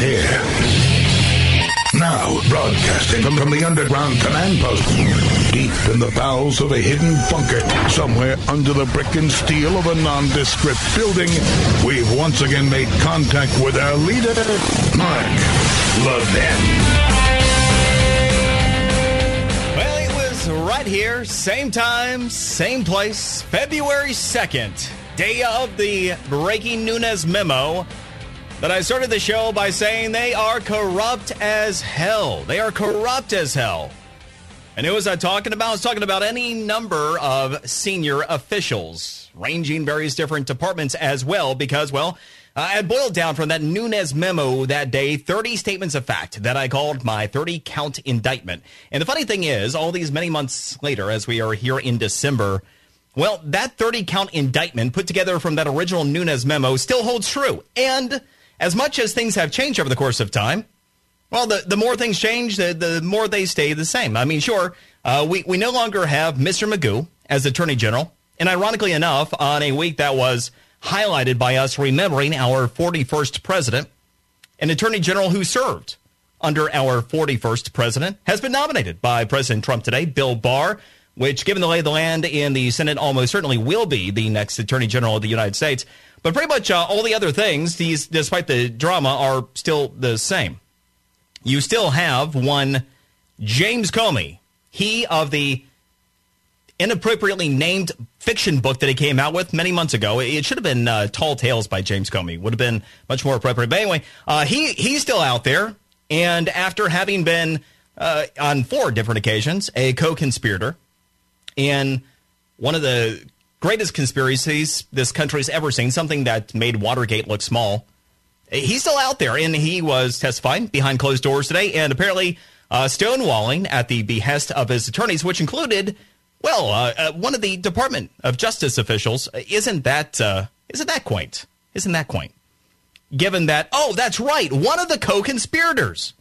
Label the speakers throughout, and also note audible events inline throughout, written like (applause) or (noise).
Speaker 1: here. Now, broadcasting from, from the underground command post, deep in the bowels of a hidden bunker, somewhere under the brick and steel of a nondescript building, we've once again made contact with our leader, Mark Levin.
Speaker 2: Well, it was right here, same time, same place, February 2nd, day of the breaking Nunes memo. That I started the show by saying they are corrupt as hell. They are corrupt as hell. And who was I talking about? I was talking about any number of senior officials, ranging various different departments as well, because, well, uh, I had boiled down from that Nunes memo that day 30 statements of fact that I called my 30 count indictment. And the funny thing is, all these many months later, as we are here in December, well, that 30 count indictment put together from that original Nunes memo still holds true. And as much as things have changed over the course of time, well, the, the more things change, the, the more they stay the same. I mean, sure, uh, we, we no longer have Mr. Magoo as Attorney General. And ironically enough, on a week that was highlighted by us remembering our 41st president, an Attorney General who served under our 41st president has been nominated by President Trump today, Bill Barr, which, given the lay of the land in the Senate, almost certainly will be the next Attorney General of the United States. But pretty much uh, all the other things, these, despite the drama, are still the same. You still have one James Comey, he of the inappropriately named fiction book that he came out with many months ago. It should have been uh, Tall Tales by James Comey. Would have been much more appropriate. But anyway, uh, he he's still out there, and after having been uh, on four different occasions a co-conspirator in one of the greatest conspiracies this country's ever seen, something that made Watergate look small. He's still out there, and he was testifying behind closed doors today, and apparently uh, stonewalling at the behest of his attorneys, which included, well, uh, uh, one of the Department of Justice officials. Isn't that uh, isn't that quaint? Isn't that quaint? Given that, oh, that's right, one of the co-conspirators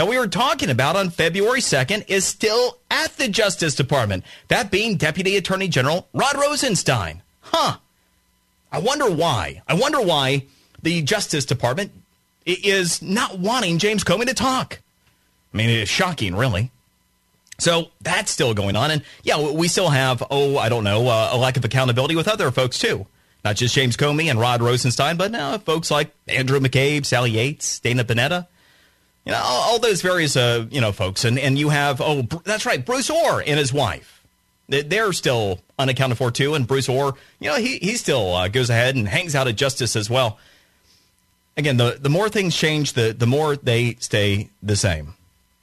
Speaker 2: that we were talking about on February 2nd is still at the Justice Department. That being Deputy Attorney General Rod Rosenstein. Huh. I wonder why. I wonder why the Justice Department is not wanting James Comey to talk. I mean, it's shocking, really. So that's still going on. And yeah, we still have, oh, I don't know, uh, a lack of accountability with other folks, too. Not just James Comey and Rod Rosenstein, but now folks like Andrew McCabe, Sally Yates, Dana Panetta. You know, all, all those various, uh, you know, folks. And, and you have, oh, that's right, Bruce Ohr and his wife. They're still unaccounted for, too. And Bruce Ohr, you know, he, he still uh, goes ahead and hangs out at justice as well again, the, the more things change, the, the more they stay the same.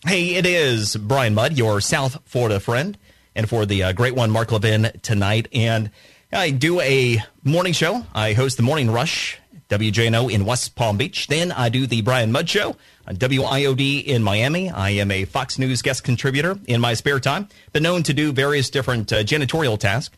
Speaker 2: Hey, it is Brian Mudd, your South Florida friend, and for the uh, great one, Mark Levin, tonight. And I do a morning show. I host the Morning Rush, WJNO in West Palm Beach. Then I do the Brian Mudd Show WIOD in Miami. I am a Fox News guest contributor in my spare time. Been known to do various different uh, janitorial tasks.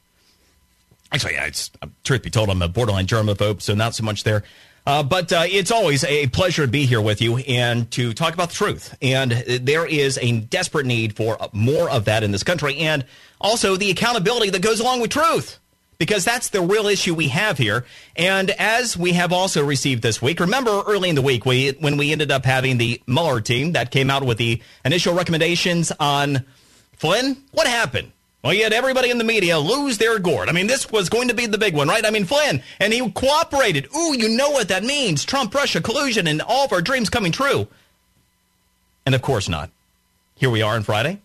Speaker 2: Actually, it's, truth be told, I'm a borderline germaphobe, so not so much there. Uh, but uh, it's always a pleasure to be here with you and to talk about the truth. And there is a desperate need for more of that in this country and also the accountability that goes along with truth because that's the real issue we have here. And as we have also received this week, remember early in the week we, when we ended up having the Mueller team that came out with the initial recommendations on Flynn? What happened? Well, you had everybody in the media lose their gourd. I mean, this was going to be the big one, right? I mean, Flynn, and he cooperated. Ooh, you know what that means. Trump Russia collusion and all of our dreams coming true. And of course not. Here we are on Friday.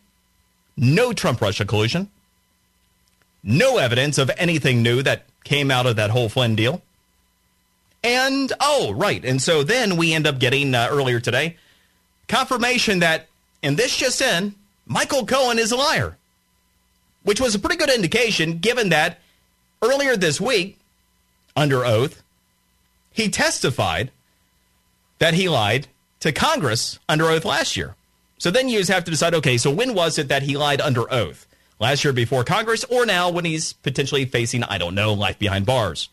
Speaker 2: No Trump Russia collusion. No evidence of anything new that came out of that whole Flynn deal. And, oh, right. And so then we end up getting uh, earlier today confirmation that, and this just in, Michael Cohen is a liar which was a pretty good indication given that earlier this week, under oath, he testified that he lied to Congress under oath last year. So then you just have to decide okay, so when was it that he lied under oath? Last year before Congress or now when he's potentially facing, I don't know, life behind bars?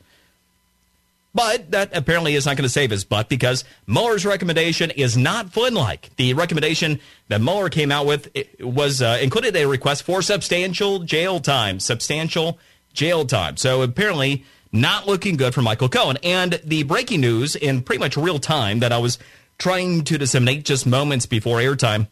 Speaker 2: But that apparently is not going to save his butt because Mueller's recommendation is not Flynn-like. The recommendation that Mueller came out with was uh, included a request for substantial jail time, substantial jail time. So apparently not looking good for Michael Cohen. And the breaking news in pretty much real time that I was trying to disseminate just moments before airtime.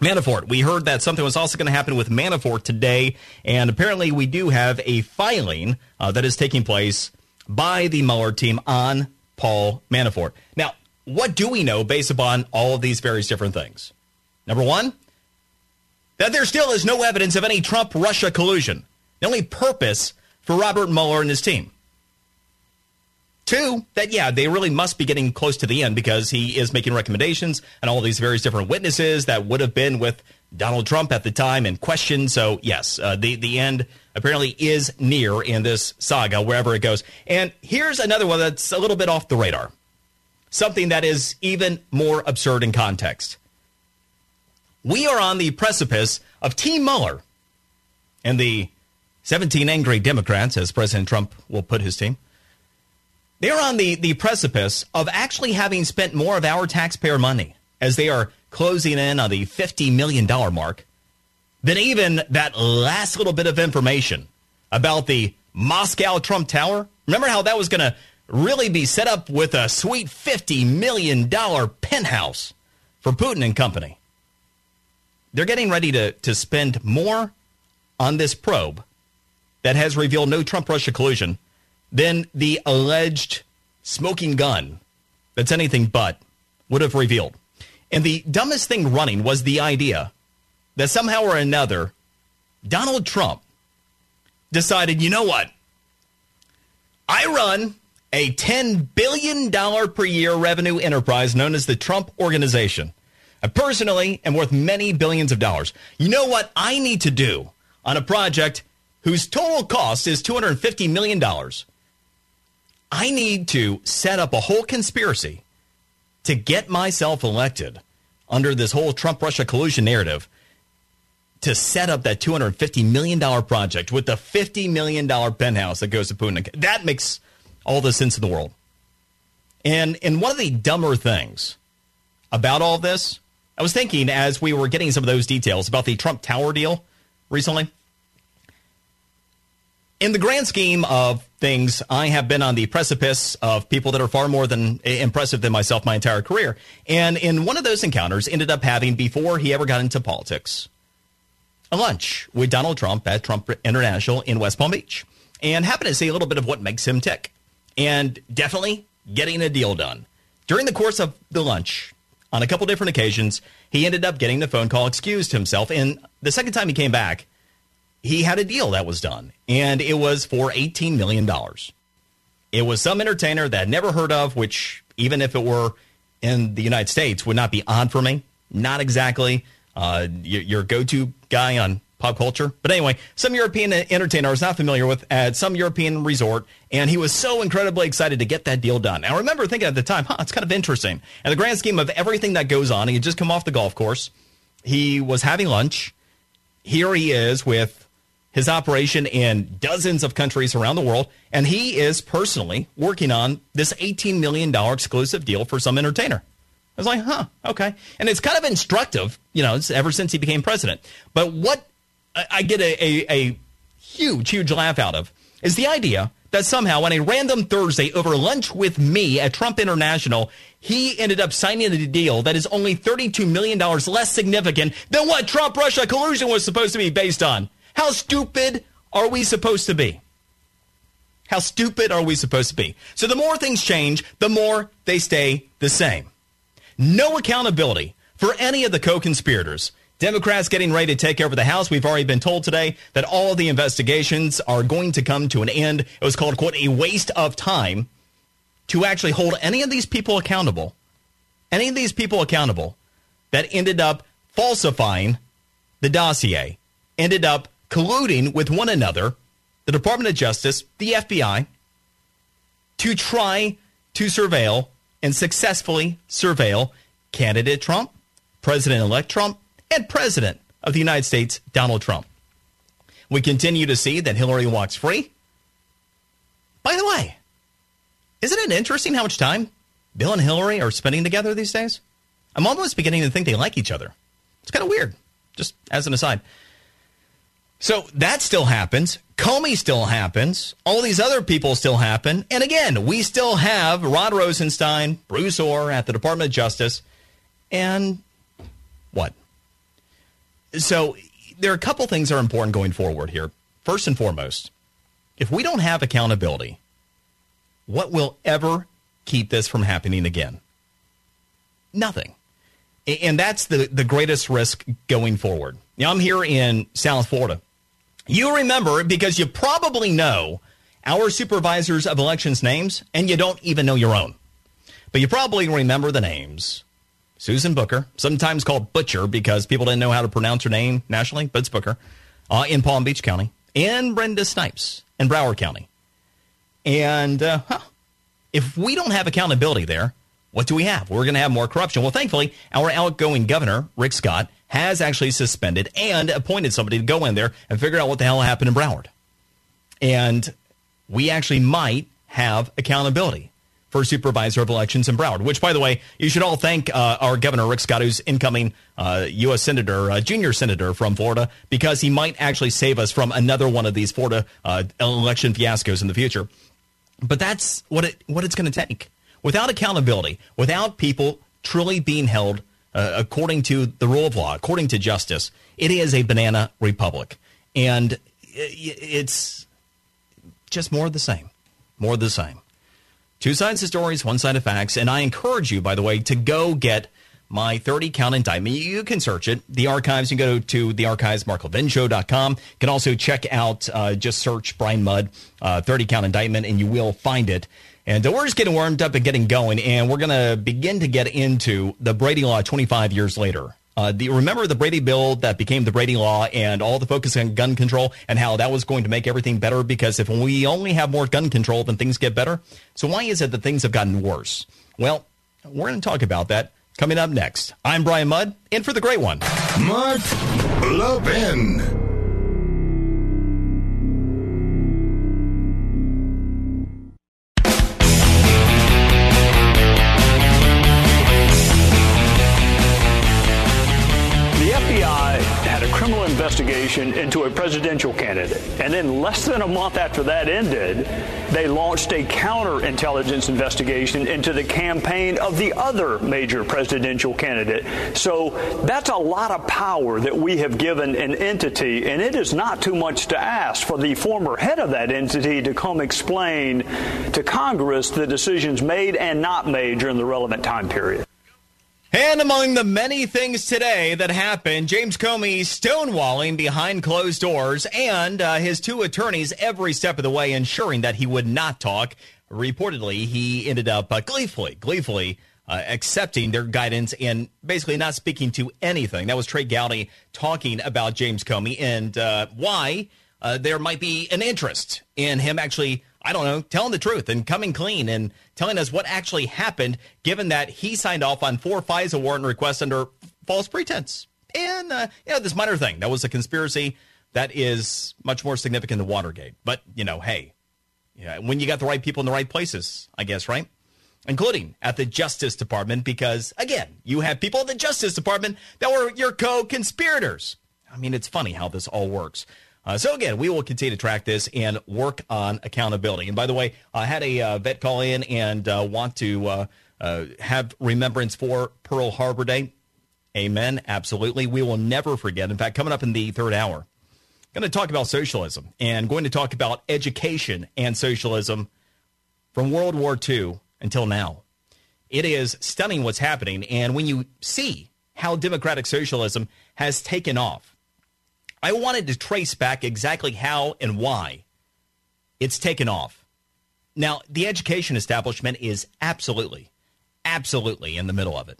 Speaker 2: Manafort. We heard that something was also going to happen with Manafort today, and apparently we do have a filing uh, that is taking place by the Mueller team on Paul Manafort. Now, what do we know based upon all of these various different things? Number one, that there still is no evidence of any Trump Russia collusion. The only purpose for Robert Mueller and his team. Two, that yeah, they really must be getting close to the end because he is making recommendations and all these various different witnesses that would have been with Donald Trump at the time in question. So yes, uh, the the end apparently is near in this saga wherever it goes. And here's another one that's a little bit off the radar, something that is even more absurd in context. We are on the precipice of Team Mueller and the 17 angry Democrats, as President Trump will put his team they're on the, the precipice of actually having spent more of our taxpayer money as they are closing in on the $50 million mark than even that last little bit of information about the Moscow Trump Tower. Remember how that was going to really be set up with a sweet $50 million penthouse for Putin and company? They're getting ready to, to spend more on this probe that has revealed no Trump Russia collusion than the alleged smoking gun that's anything but would have revealed. And the dumbest thing running was the idea that somehow or another, Donald Trump decided, you know what? I run a $10 billion per year revenue enterprise known as the Trump Organization. I personally am worth many billions of dollars. You know what I need to do on a project whose total cost is $250 million? I need to set up a whole conspiracy to get myself elected under this whole Trump Russia collusion narrative to set up that $250 million project with the $50 million penthouse that goes to Putin. That makes all the sense in the world. And, and one of the dumber things about all this, I was thinking as we were getting some of those details about the Trump Tower deal recently in the grand scheme of things, I have been on the precipice of people that are far more than eh, impressive than myself my entire career. And in one of those encounters, ended up having before he ever got into politics, a lunch with Donald Trump at Trump International in West Palm Beach, and happened to see a little bit of what makes him tick, and definitely getting a deal done. During the course of the lunch, on a couple different occasions, he ended up getting the phone call, excused himself, and the second time he came back he had a deal that was done, and it was for $18 million. It was some entertainer that I'd never heard of, which, even if it were in the United States, would not be on for me. Not exactly uh, your, your go to guy on pop culture. But anyway, some European entertainer I was not familiar with at some European resort, and he was so incredibly excited to get that deal done. Now, I remember thinking at the time, huh, it's kind of interesting. And the grand scheme of everything that goes on, he had just come off the golf course. He was having lunch. Here he is with his operation in dozens of countries around the world, and he is personally working on this $18 million exclusive deal for some entertainer. I was like, huh, okay. And it's kind of instructive, you know, ever since he became president. But what I get a, a, a huge, huge laugh out of is the idea that somehow on a random Thursday over lunch with me at Trump International, he ended up signing a deal that is only $32 million less significant than what Trump Russia collusion was supposed to be based on. How stupid are we supposed to be? How stupid are we supposed to be? So the more things change, the more they stay the same. No accountability for any of the co-conspirators. Democrats getting ready to take over the House. We've already been told today that all the investigations are going to come to an end. It was called, quote, a waste of time to actually hold any of these people accountable, any of these people accountable that ended up falsifying the dossier, ended up colluding with one another, the Department of Justice, the FBI, to try to surveil and successfully surveil candidate Trump, President elect Trump, and President of the United States, Donald Trump. We continue to see that Hillary walks free. By the way, isn't it interesting how much time Bill and Hillary are spending together these days? I'm almost beginning to think they like each other. It's kind of weird, just as an aside. So that still happens. Comey still happens. All these other people still happen. And again, we still have Rod Rosenstein, Bruce Ohr at the Department of Justice. And what? So there are a couple things that are important going forward here. First and foremost, if we don't have accountability, what will ever keep this from happening again? Nothing. And that's the, the greatest risk going forward. Now, I'm here in South Florida. You remember because you probably know our supervisors of elections names, and you don't even know your own. But you probably remember the names. Susan Bucher, sometimes called Butcher because people didn't know how to pronounce her name nationally, but it's Booker, uh, in Palm Beach County, and Brenda Snipes in Broward County. And uh, huh, if we don't have accountability there, what do we have? We're going to have more corruption. Well, thankfully, our outgoing governor, Rick Scott, has actually suspended and appointed somebody to go in there and figure out what the hell happened in Broward. And we actually might have accountability for supervisor of elections in Broward, which, by the way, you should all thank uh, our governor, Rick Scott, who's incoming uh, U.S. Senator, uh, junior senator from Florida, because he might actually save us from another one of these Florida uh, election fiascos in the future. But that's what it what it's going to take without accountability, without people truly being held uh, according to the rule of law, according to justice, it is a banana republic. And it's just more of the same. More of the same. Two sides of stories, one side of facts. And I encourage you, by the way, to go get my 30 count indictment. You can search it. The archives, you can go to the archives, marklevinshow.com. You can also check out, uh, just search Brian Mudd, uh, 30 count indictment, and you will find it. And uh, we're just getting warmed up and getting going, and we're going to begin to get into the Brady Law 25 years later. Uh, the, remember the Brady bill that became the Brady Law and all the focus on gun control and how that was going to make everything better because if we only have more gun control, then things get better. So why is it that things have gotten worse? Well, we're going to talk about that coming up next. I'm Brian Mudd, in for the great one.
Speaker 1: Mark Levin.
Speaker 3: Investigation into a presidential candidate. And then less than a month after that ended, they launched a counterintelligence investigation into the campaign of the other major presidential candidate. So that's a lot of power that we have given an entity, and it is not too much to ask for the former head of that entity to come explain to Congress the decisions made and not made during the relevant time period.
Speaker 2: And among the many things today that happened, James Comey stonewalling behind closed doors and uh, his two attorneys every step of the way ensuring that he would not talk. Reportedly, he ended up uh, gleefully, gleefully uh, accepting their guidance and basically not speaking to anything. That was Trey Gowdy talking about James Comey and uh, why uh, there might be an interest in him actually I don't know, telling the truth and coming clean and telling us what actually happened, given that he signed off on four FISA warrant requests under false pretense. And, uh, you know, this minor thing, that was a conspiracy that is much more significant than Watergate. But, you know, hey, yeah, when you got the right people in the right places, I guess, right? Including at the Justice Department, because, again, you have people at the Justice Department that were your co conspirators. I mean, it's funny how this all works. Uh, so again, we will continue to track this and work on accountability. And by the way, I had a uh, vet call in and uh, want to uh, uh, have remembrance for Pearl Harbor Day. Amen. Absolutely. We will never forget. In fact, coming up in the third hour, going to talk about socialism and going to talk about education and socialism from World War II until now. It is stunning what's happening. And when you see how democratic socialism has taken off, I wanted to trace back exactly how and why it's taken off. Now, the education establishment is absolutely, absolutely in the middle of it.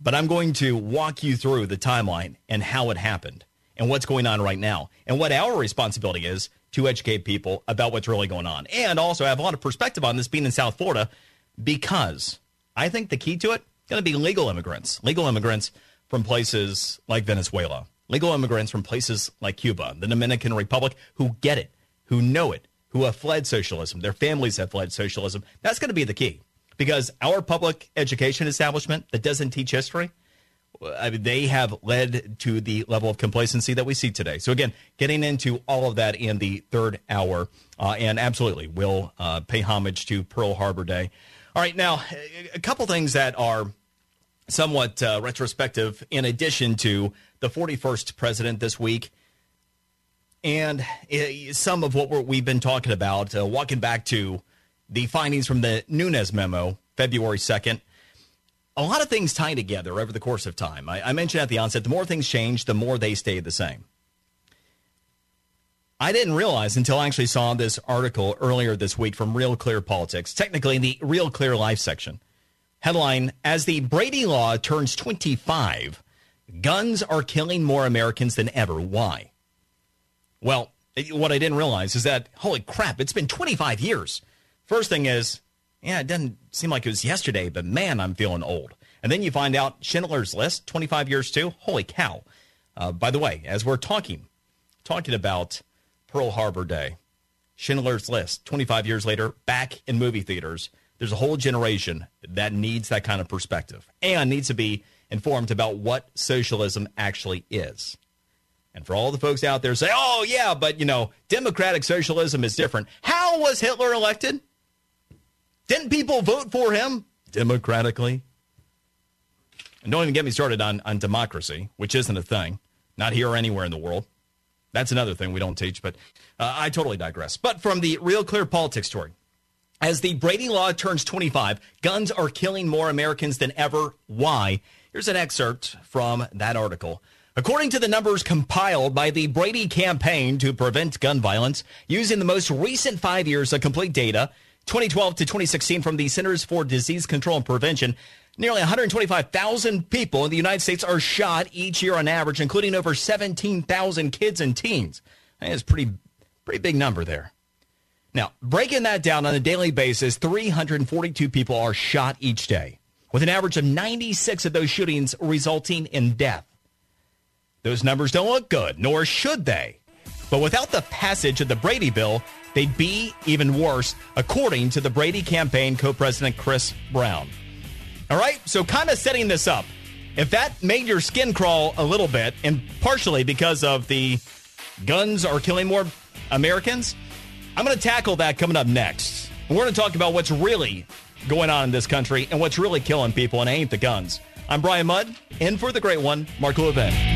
Speaker 2: But I'm going to walk you through the timeline and how it happened and what's going on right now and what our responsibility is to educate people about what's really going on. And also I have a lot of perspective on this being in South Florida because I think the key to it is going to be legal immigrants, legal immigrants from places like Venezuela legal immigrants from places like Cuba, the Dominican Republic, who get it, who know it, who have fled socialism. Their families have fled socialism. That's going to be the key because our public education establishment that doesn't teach history, I mean, they have led to the level of complacency that we see today. So, again, getting into all of that in the third hour. Uh, and absolutely, we'll uh, pay homage to Pearl Harbor Day. All right, now, a couple things that are somewhat uh, retrospective in addition to the 41st president this week and uh, some of what we've been talking about, uh, walking back to the findings from the Nunes memo, February 2nd. A lot of things tie together over the course of time. I, I mentioned at the onset, the more things change, the more they stay the same. I didn't realize until I actually saw this article earlier this week from Real Clear Politics, technically in the Real Clear Life section. Headline As the Brady Law turns 25, guns are killing more Americans than ever. Why? Well, what I didn't realize is that, holy crap, it's been 25 years. First thing is, yeah, it doesn't seem like it was yesterday, but man, I'm feeling old. And then you find out Schindler's List, 25 years too. Holy cow. Uh, by the way, as we're talking, talking about Pearl Harbor Day, Schindler's List, 25 years later, back in movie theaters, there's a whole generation that needs that kind of perspective and needs to be informed about what socialism actually is. And for all the folks out there say, oh, yeah, but, you know, democratic socialism is different. How was Hitler elected? Didn't people vote for him democratically? And don't even get me started on, on democracy, which isn't a thing, not here or anywhere in the world. That's another thing we don't teach, but uh, I totally digress. But from the Real Clear Politics story, as the Brady Law turns 25, guns are killing more Americans than ever. Why? Here's an excerpt from that article. According to the numbers compiled by the Brady campaign to prevent gun violence, using the most recent five years of complete data, 2012 to 2016 from the Centers for Disease Control and Prevention, nearly 125,000 people in the United States are shot each year on average, including over 17,000 kids and teens. That's a pretty, pretty big number there. Now, breaking that down on a daily basis, 342 people are shot each day, with an average of 96 of those shootings resulting in death. Those numbers don't look good, nor should they. But without the passage of the Brady bill, they'd be even worse, according to the Brady campaign co president Chris Brown. All right, so kind of setting this up. If that made your skin crawl a little bit, and partially because of the guns are killing more Americans, I'm going to tackle that coming up next. We're going to talk about what's really going on in this country and what's really killing people, and it ain't the guns. I'm Brian Mudd, in for the great one, Mark Levin.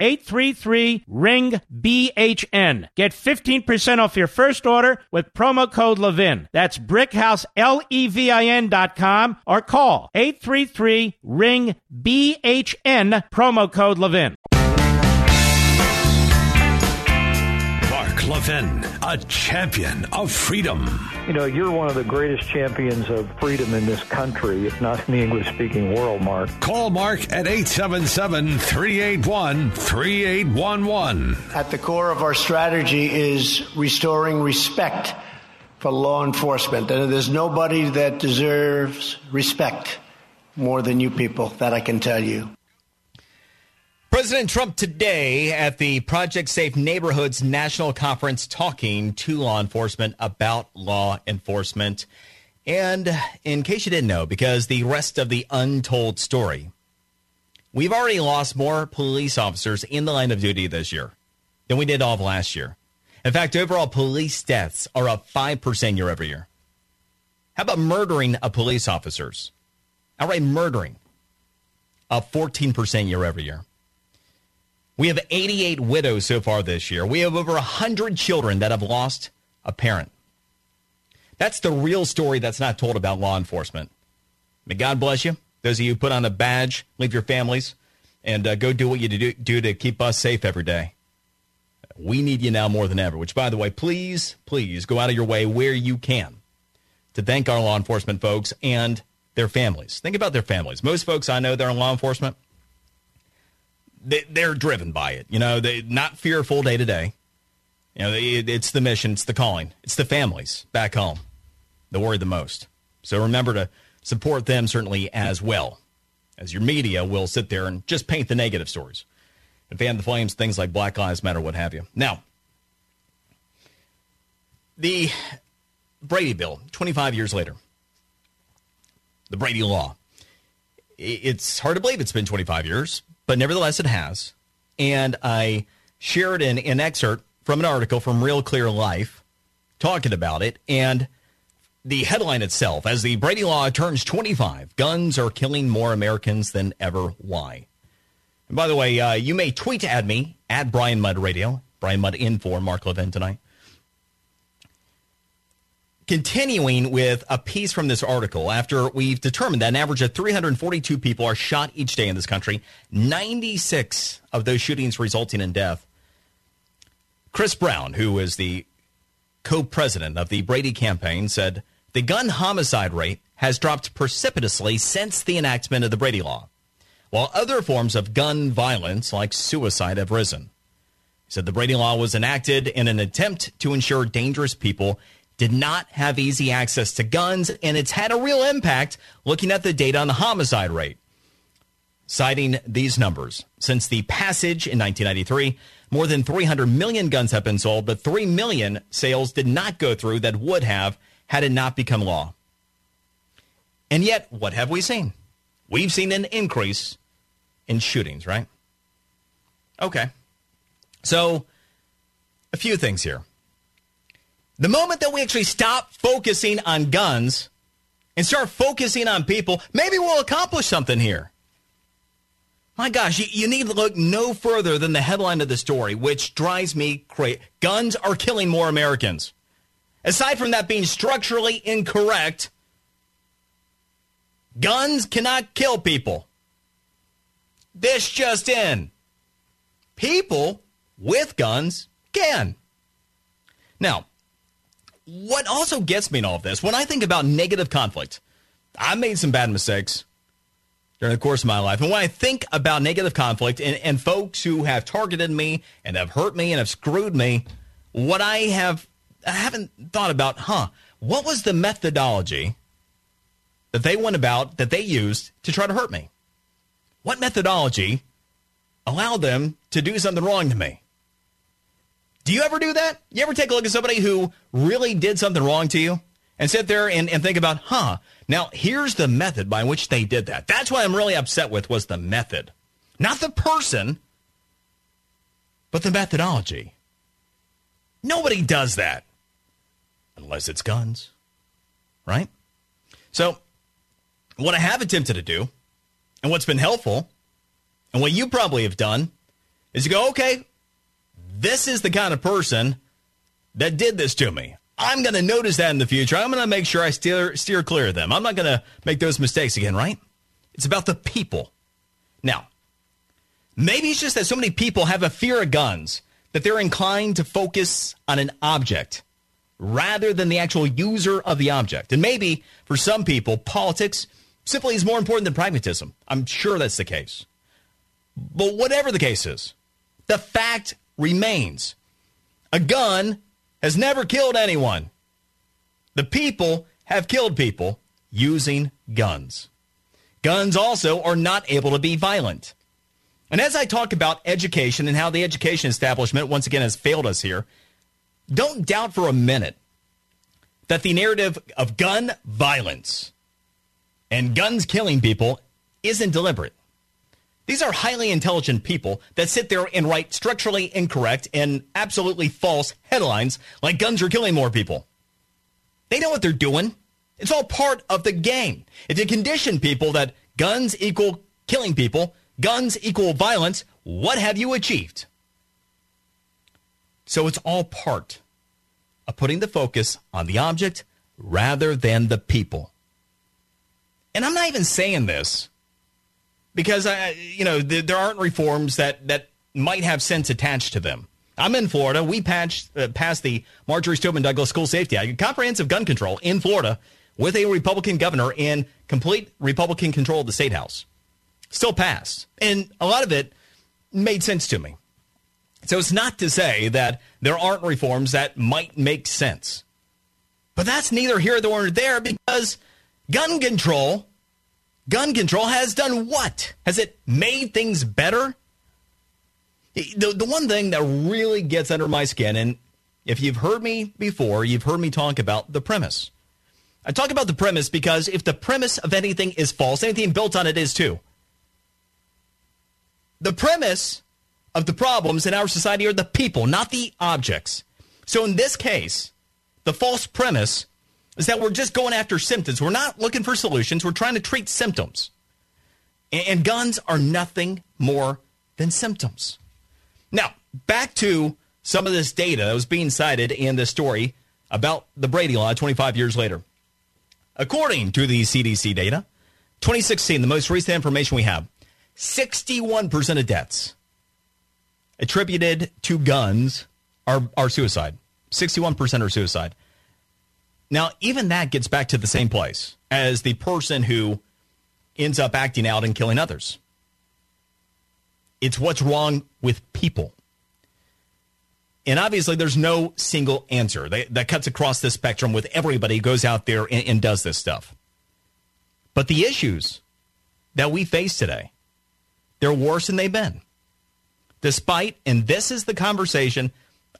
Speaker 4: 833 ring BHN. Get 15% off your first order with promo code Levin. That's brickhouse L E V I N dot com or call 833 ring BHN promo code Levin.
Speaker 5: Levin, a champion of freedom.
Speaker 6: You know, you're one of the greatest champions of freedom in this country, if not in the English speaking world, Mark.
Speaker 5: Call Mark at 877 381 3811.
Speaker 7: At the core of our strategy is restoring respect for law enforcement. And there's nobody that deserves respect more than you people, that I can tell you.
Speaker 2: President Trump today at the Project Safe Neighborhoods National Conference talking to law enforcement about law enforcement. And in case you didn't know, because the rest of the untold story, we've already lost more police officers in the line of duty this year than we did all of last year. In fact, overall police deaths are up 5% year over year. How about murdering of police officers? Outright murdering, up 14% year over year. We have 88 widows so far this year. We have over 100 children that have lost a parent. That's the real story that's not told about law enforcement. May God bless you. Those of you who put on a badge, leave your families, and uh, go do what you do, do to keep us safe every day. We need you now more than ever, which, by the way, please, please go out of your way where you can to thank our law enforcement folks and their families. Think about their families. Most folks I know that are in law enforcement, they, they're driven by it. You know, they not fearful day to day. You know, it, it's the mission, it's the calling, it's the families back home that worry the most. So remember to support them certainly as well, as your media will sit there and just paint the negative stories and fan the flames, things like Black Lives Matter, what have you. Now, the Brady Bill, 25 years later, the Brady Law. It's hard to believe it's been 25 years, but nevertheless it has. And I shared an, an excerpt from an article from Real Clear Life talking about it. And the headline itself as the Brady Law turns 25, guns are killing more Americans than ever. Why? And by the way, uh, you may tweet at me at Brian Mudd Radio, Brian Mudd in for Mark Levin tonight continuing with a piece from this article after we've determined that an average of 342 people are shot each day in this country, 96 of those shootings resulting in death. Chris Brown, who is the co president of the Brady campaign, said the gun homicide rate has dropped precipitously since the enactment of the Brady Law, while other forms of gun violence, like suicide, have risen. He said the Brady Law was enacted in an attempt to ensure dangerous people did not have easy access to guns, and it's had a real impact looking at the data on the homicide rate. Citing these numbers, since the passage in 1993, more than 300 million guns have been sold, but 3 million sales did not go through that would have had it not become law. And yet, what have we seen? We've seen an increase in shootings, right? Okay. So, a few things here. The moment that we actually stop focusing on guns and start focusing on people, maybe we'll accomplish something here. My gosh, you, you, need to look no further than the headline of the story, which drives me crazy. Guns are killing more Americans. Aside from that being structurally incorrect, guns cannot kill people. This just in. People with guns can. Now, what also gets me in all of this, when I think about negative conflict, I've made some bad mistakes during the course of my life. And when I think about negative conflict and, and folks who have targeted me and have hurt me and have screwed me, what I have I haven't thought about, huh, what was the methodology that they went about that they used to try to hurt me? What methodology allowed them to do something wrong to me? Do you ever do that? You ever take a look at somebody who really did something wrong to you and sit there and, and think about, huh, now here's the method by which they did that. That's what I'm really upset with was the method. Not the person, but the methodology. Nobody does that unless it's guns, right? So, what I have attempted to do, and what's been helpful, and what you probably have done, is you go, okay, this is the kind of person that did this to me. I'm going to notice that in the future. I'm going to make sure I steer steer clear of them. I'm not going to make those mistakes again, right? It's about the people. Now, maybe it's just that so many people have a fear of guns that they're inclined to focus on an object rather than the actual user of the object. And maybe for some people, politics simply is more important than pragmatism. I'm sure that's the case. But whatever the case is, the fact remains. A gun has never killed anyone. The people have killed people using guns. Guns also are not able to be violent. And as I talk about education and how the education establishment once again has failed us here, don't doubt for a minute that the narrative of gun violence and guns killing people isn't deliberate. These are highly intelligent people that sit there and write structurally incorrect and absolutely false headlines like guns are killing more people. They know what they're doing. It's all part of the game. If you condition people that guns equal killing people, guns equal violence, what have you achieved? So it's all part of putting the focus on the object rather than the people. And I'm not even saying this because I, you know, th- there aren't reforms that that might have sense attached to them. I'm in Florida. We patched, uh, passed the Marjory Stoneman Douglas School Safety Act, comprehensive gun control in Florida with a Republican governor and complete Republican control of the state house. Still passed. And a lot of it made sense to me. So it's not to say that there aren't reforms that might make sense. But that's neither here nor there because gun control, gun control has done what? Has it made things better? The, the one thing that really gets under my skin, and if you've heard me before, you've heard me talk about the premise. I talk about the premise because if the premise of anything is false, anything built on it is too. The premise of the problems in our society are the people, not the objects. So in this case, the false premise is that we're just going after symptoms. We're not looking for solutions. We're trying to treat symptoms. And guns are nothing more than symptoms. Now, back to some of this data that was being cited in this story about the Brady Law 25 years later. According to the CDC data, 2016, the most recent information we have, 61% of deaths attributed to guns are, are suicide. 61% are suicide. Now, even that gets back to the same place as the person who ends up acting out and killing others. It's what's wrong with people. And obviously, there's no single answer that, that cuts across the spectrum with everybody who goes out there and, and does this stuff. But the issues that we face today, they're worse than they've been. Despite, and this is the conversation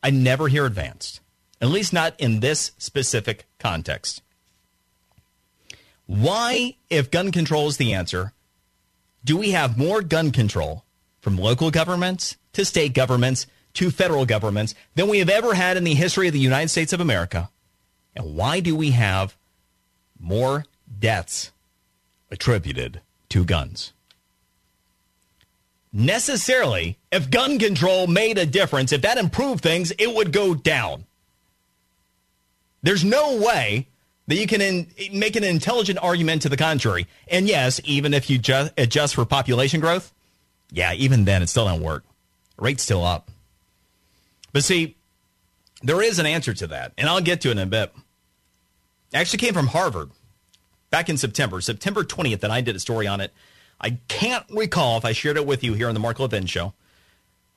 Speaker 2: I never hear advanced, at least not in this specific context. Why, if gun control is the answer, do we have more gun control from local governments to state governments to federal governments than we have ever had in the history of the United States of America? And why do we have more deaths attributed to guns? Necessarily, if gun control made a difference, if that improved things, it would go down. There's no way that you can in, make an intelligent argument to the contrary. And yes, even if you just adjust for population growth, yeah, even then it still don't work. Rate's still up. But see, there is an answer to that, and I'll get to it in a bit. It actually came from Harvard back in September, September 20th, and I did a story on it. I can't recall if I shared it with you here on the Mark Levin show,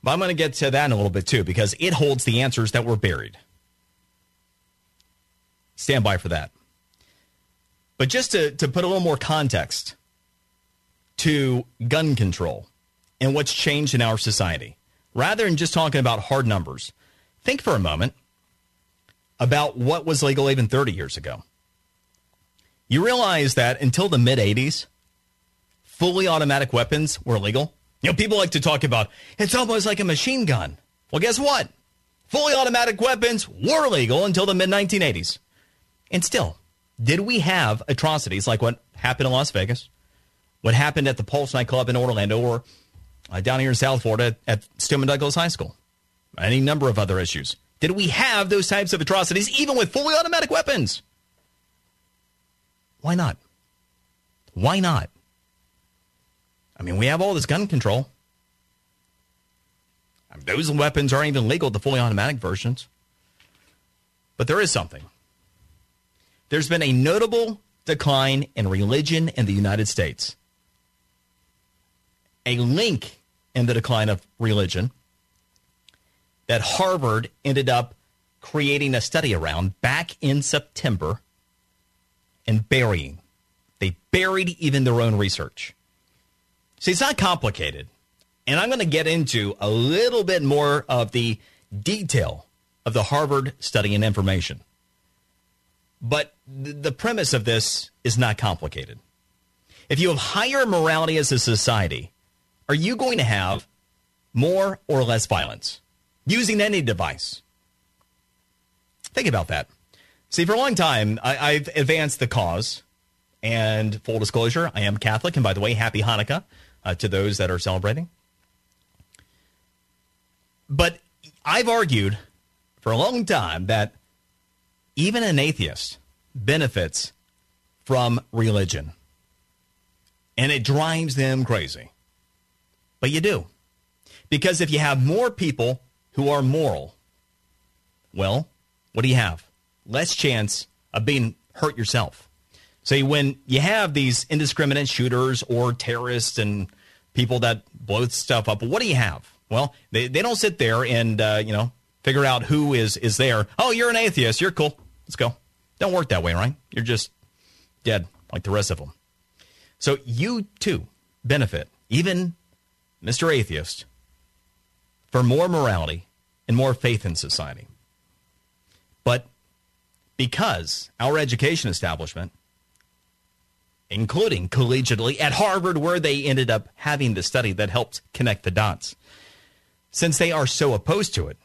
Speaker 2: but I'm going to get to that in a little bit too because it holds the answers that were buried. Stand by for that. But just to, to put a little more context to gun control and what's changed in our society, rather than just talking about hard numbers, think for a moment about what was legal even 30 years ago. You realize that until the mid 80s, fully automatic weapons were legal. You know, people like to talk about it's almost like a machine gun. Well, guess what? Fully automatic weapons were legal until the mid 1980s. And still, did we have atrocities like what happened in Las Vegas, what happened at the Pulse nightclub in Orlando, or uh, down here in South Florida at Stoneman Douglas High School? Any number of other issues. Did we have those types of atrocities even with fully automatic weapons? Why not? Why not? I mean, we have all this gun control. I mean, those weapons aren't even legal, the fully automatic versions. But there is something. There's been a notable decline in religion in the United States. A link in the decline of religion that Harvard ended up creating a study around back in September and burying. They buried even their own research. See, it's not complicated. And I'm going to get into a little bit more of the detail of the Harvard study and information. But the premise of this is not complicated. If you have higher morality as a society, are you going to have more or less violence using any device? Think about that. See, for a long time, I, have advanced the cause. And full disclosure, I am Catholic. And by the way, happy Hanukkah uh, to those that are celebrating. But I've argued for a long time that even an atheist benefits from religion. And it drives them crazy. But you do. Because if you have more people who are moral, well, what do you have? Less chance of being hurt yourself. See, when you have these indiscriminate shooters or terrorists and people that blow stuff up, what do you have? Well, they, they don't sit there and, uh, you know, figure out who is, is there. Oh, you're an atheist. You're cool. Let's go. Don't work that way, right? You're just dead like the rest of them. So you too benefit, even Mr. Atheist, for more morality and more faith in society. But because our education establishment, including collegiately at Harvard, where they ended up having the study that helped connect the dots, since they are so opposed to it,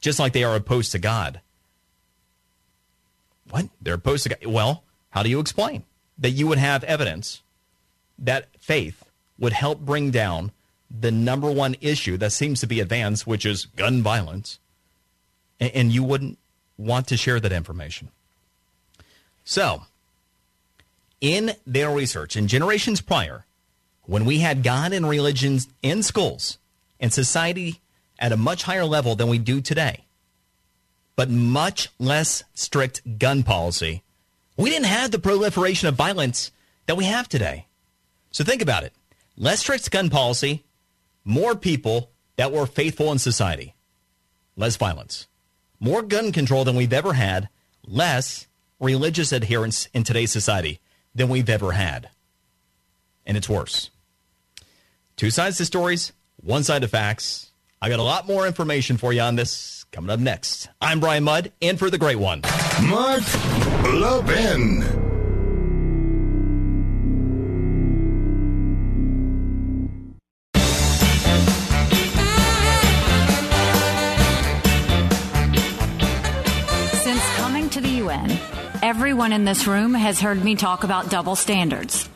Speaker 2: just like they are opposed to God. What? They're God. Well, how do you explain that you would have evidence that faith would help bring down the number one issue that seems to be advanced, which is gun violence, and you wouldn't want to share that information? So, in their research, in generations prior, when we had God and religions in schools, and society at a much higher level than we do today, but much less strict gun policy. We didn't have the proliferation of violence that we have today. So think about it less strict gun policy, more people that were faithful in society, less violence, more gun control than we've ever had, less religious adherence in today's society than we've ever had. And it's worse. Two sides to stories, one side of facts. I got a lot more information for you on this coming up next. I'm Brian Mudd, and for the great one.
Speaker 1: Mark Levin.
Speaker 8: Since coming to the UN, everyone in this room has heard me talk about double standards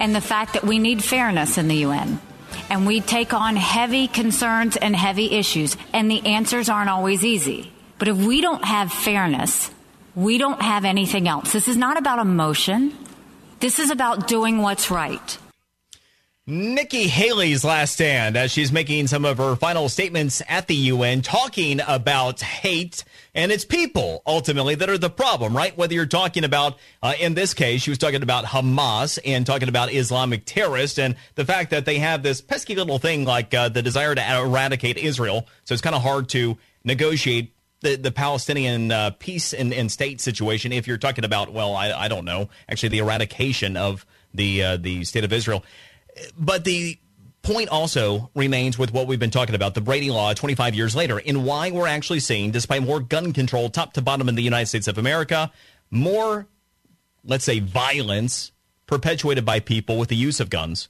Speaker 8: and the fact that we need fairness in the UN and we take on heavy concerns and heavy issues, and the answers aren't always easy. But if we don't have fairness, we don't have anything else. This is not about emotion. This is about doing what's right.
Speaker 2: Nikki Haley's last stand as she's making some of her final statements at the UN talking about hate and it's people ultimately that are the problem, right? Whether you're talking about, uh, in this case, she was talking about Hamas and talking about Islamic terrorists and the fact that they have this pesky little thing like uh, the desire to eradicate Israel. So it's kind of hard to negotiate the, the Palestinian uh, peace and, and, state situation if you're talking about, well, I, I don't know, actually the eradication of the uh, the state of Israel. But the point also remains with what we've been talking about the Brady Law 25 years later and why we're actually seeing, despite more gun control top to bottom in the United States of America, more, let's say, violence perpetuated by people with the use of guns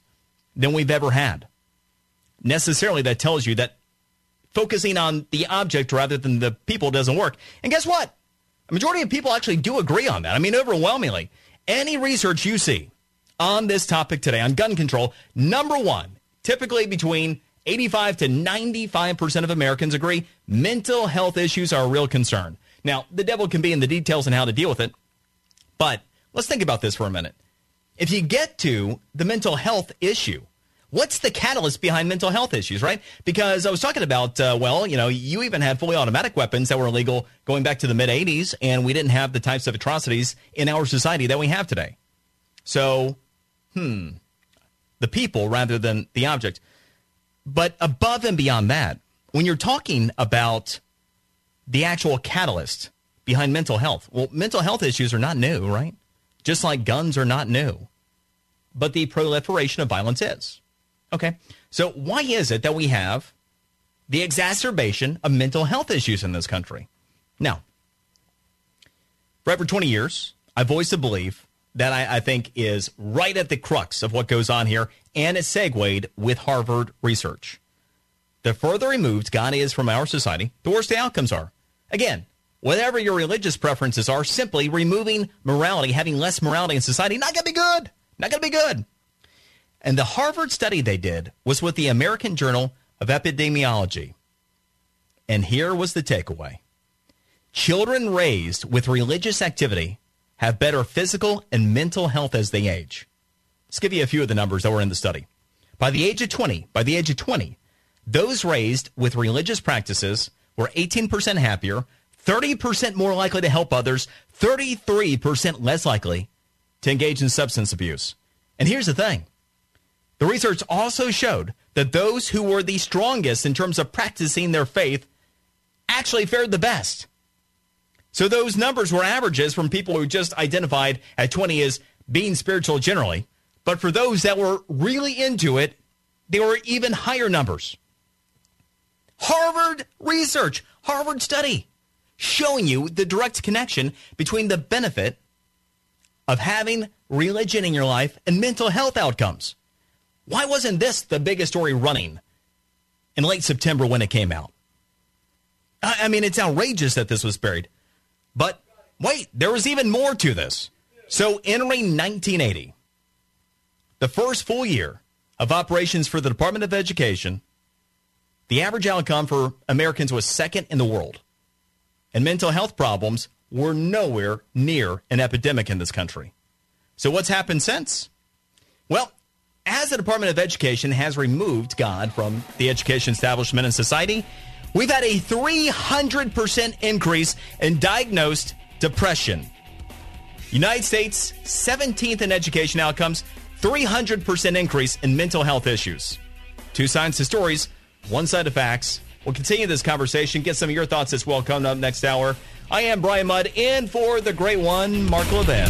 Speaker 2: than we've ever had. Necessarily, that tells you that focusing on the object rather than the people doesn't work. And guess what? A majority of people actually do agree on that. I mean, overwhelmingly. Any research you see on this topic today, on gun control, number one, typically between 85 to 95% of Americans agree mental health issues are a real concern. Now, the devil can be in the details and how to deal with it, but let's think about this for a minute. If you get to the mental health issue, what's the catalyst behind mental health issues, right? Because I was talking about, uh, well, you know, you even had fully automatic weapons that were illegal going back to the mid 80s, and we didn't have the types of atrocities in our society that we have today. So hmm, the people rather than the object. But above and beyond that, when you're talking about the actual catalyst behind mental health, well, mental health issues are not new, right? Just like guns are not new. But the proliferation of violence is. Okay. So, why is it that we have the exacerbation of mental health issues in this country? Now, for over 20 years, I voiced a belief that I, I, think is right at the crux of what goes on here, and it segued with Harvard research. The further removed God is from our society, the worse the outcomes are. Again, whatever your religious preferences are, simply removing morality, having less morality in society, not going to be good. Not going to be good. And the Harvard study they did was with the American Journal of Epidemiology. And here was the takeaway children raised with religious activity have better physical and mental health as they age. Let's give you a few of the numbers that were in the study. By the age of 20, by the age of 20, those raised with religious practices were 18% happier, 30% more likely to help others, 33% less likely to engage in substance abuse. And here's the thing the research also showed that those who were the strongest in terms of practicing their faith actually fared the best. So those numbers were averages from people who just identified at 20 as being spiritual generally. But for those that were really into it, they were even higher numbers. Harvard research, Harvard study, showing you the direct connection between the benefit of having religion in your life and mental health outcomes. Why wasn't this the biggest story running in late September when it came out? I mean, it's outrageous that this was buried. But wait, there was even more to this. So, entering 1980, the first full year of operations for the Department of Education, the average outcome for Americans was second in the world. And mental health problems were nowhere near an epidemic in this country. So, what's happened since? Well, as the Department of Education has removed God from the education establishment and society, we've had a 300% increase in diagnosed depression. United States, 17th in education outcomes, 300% increase in mental health issues. Two sides to stories, one side of facts. We'll continue this conversation, get some of your thoughts as well coming up next hour. I am Brian Mudd, in for the great one, Mark Levin.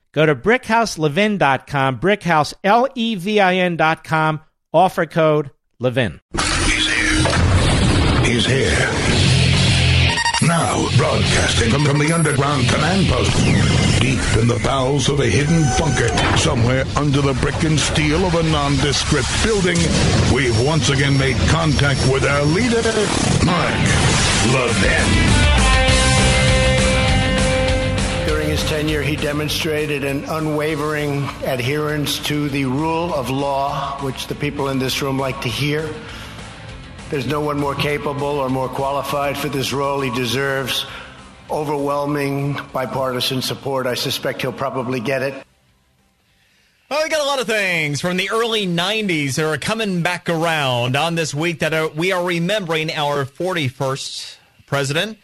Speaker 4: Go to brickhouselevin.com, brickhouse, L-E-V-I-N.com, offer code LEVIN.
Speaker 1: He's here. He's here. Now, broadcasting from, from the underground command post, deep in the bowels of a hidden bunker, somewhere under the brick and steel of a nondescript building, we've once again made contact with our leader, Mark Levin.
Speaker 7: His tenure, he demonstrated an unwavering adherence to the rule of law, which the people in this room like to hear. There's no one more capable or more qualified for this role. He deserves overwhelming bipartisan support. I suspect he'll probably get it.
Speaker 2: Well, we got a lot of things from the early 90s that are coming back around on this week that are, we are remembering our 41st president.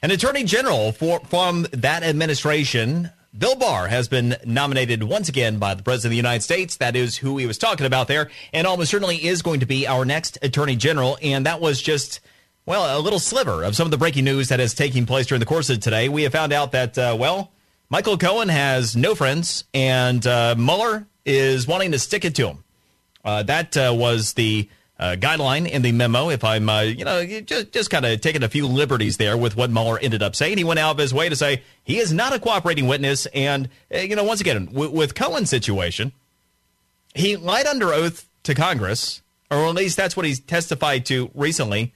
Speaker 2: An attorney general for, from that administration Bill Barr has been nominated once again by the President of the United States. That is who he was talking about there, and almost certainly is going to be our next Attorney General. And that was just, well, a little sliver of some of the breaking news that is taking place during the course of today. We have found out that, uh, well, Michael Cohen has no friends, and uh, Mueller is wanting to stick it to him. Uh, that uh, was the uh, guideline in the memo. If I'm, uh, you know, just just kind of taking a few liberties there with what Mueller ended up saying, he went out of his way to say he is not a cooperating witness. And uh, you know, once again, w- with Cohen's situation, he lied under oath to Congress, or at least that's what he's testified to recently,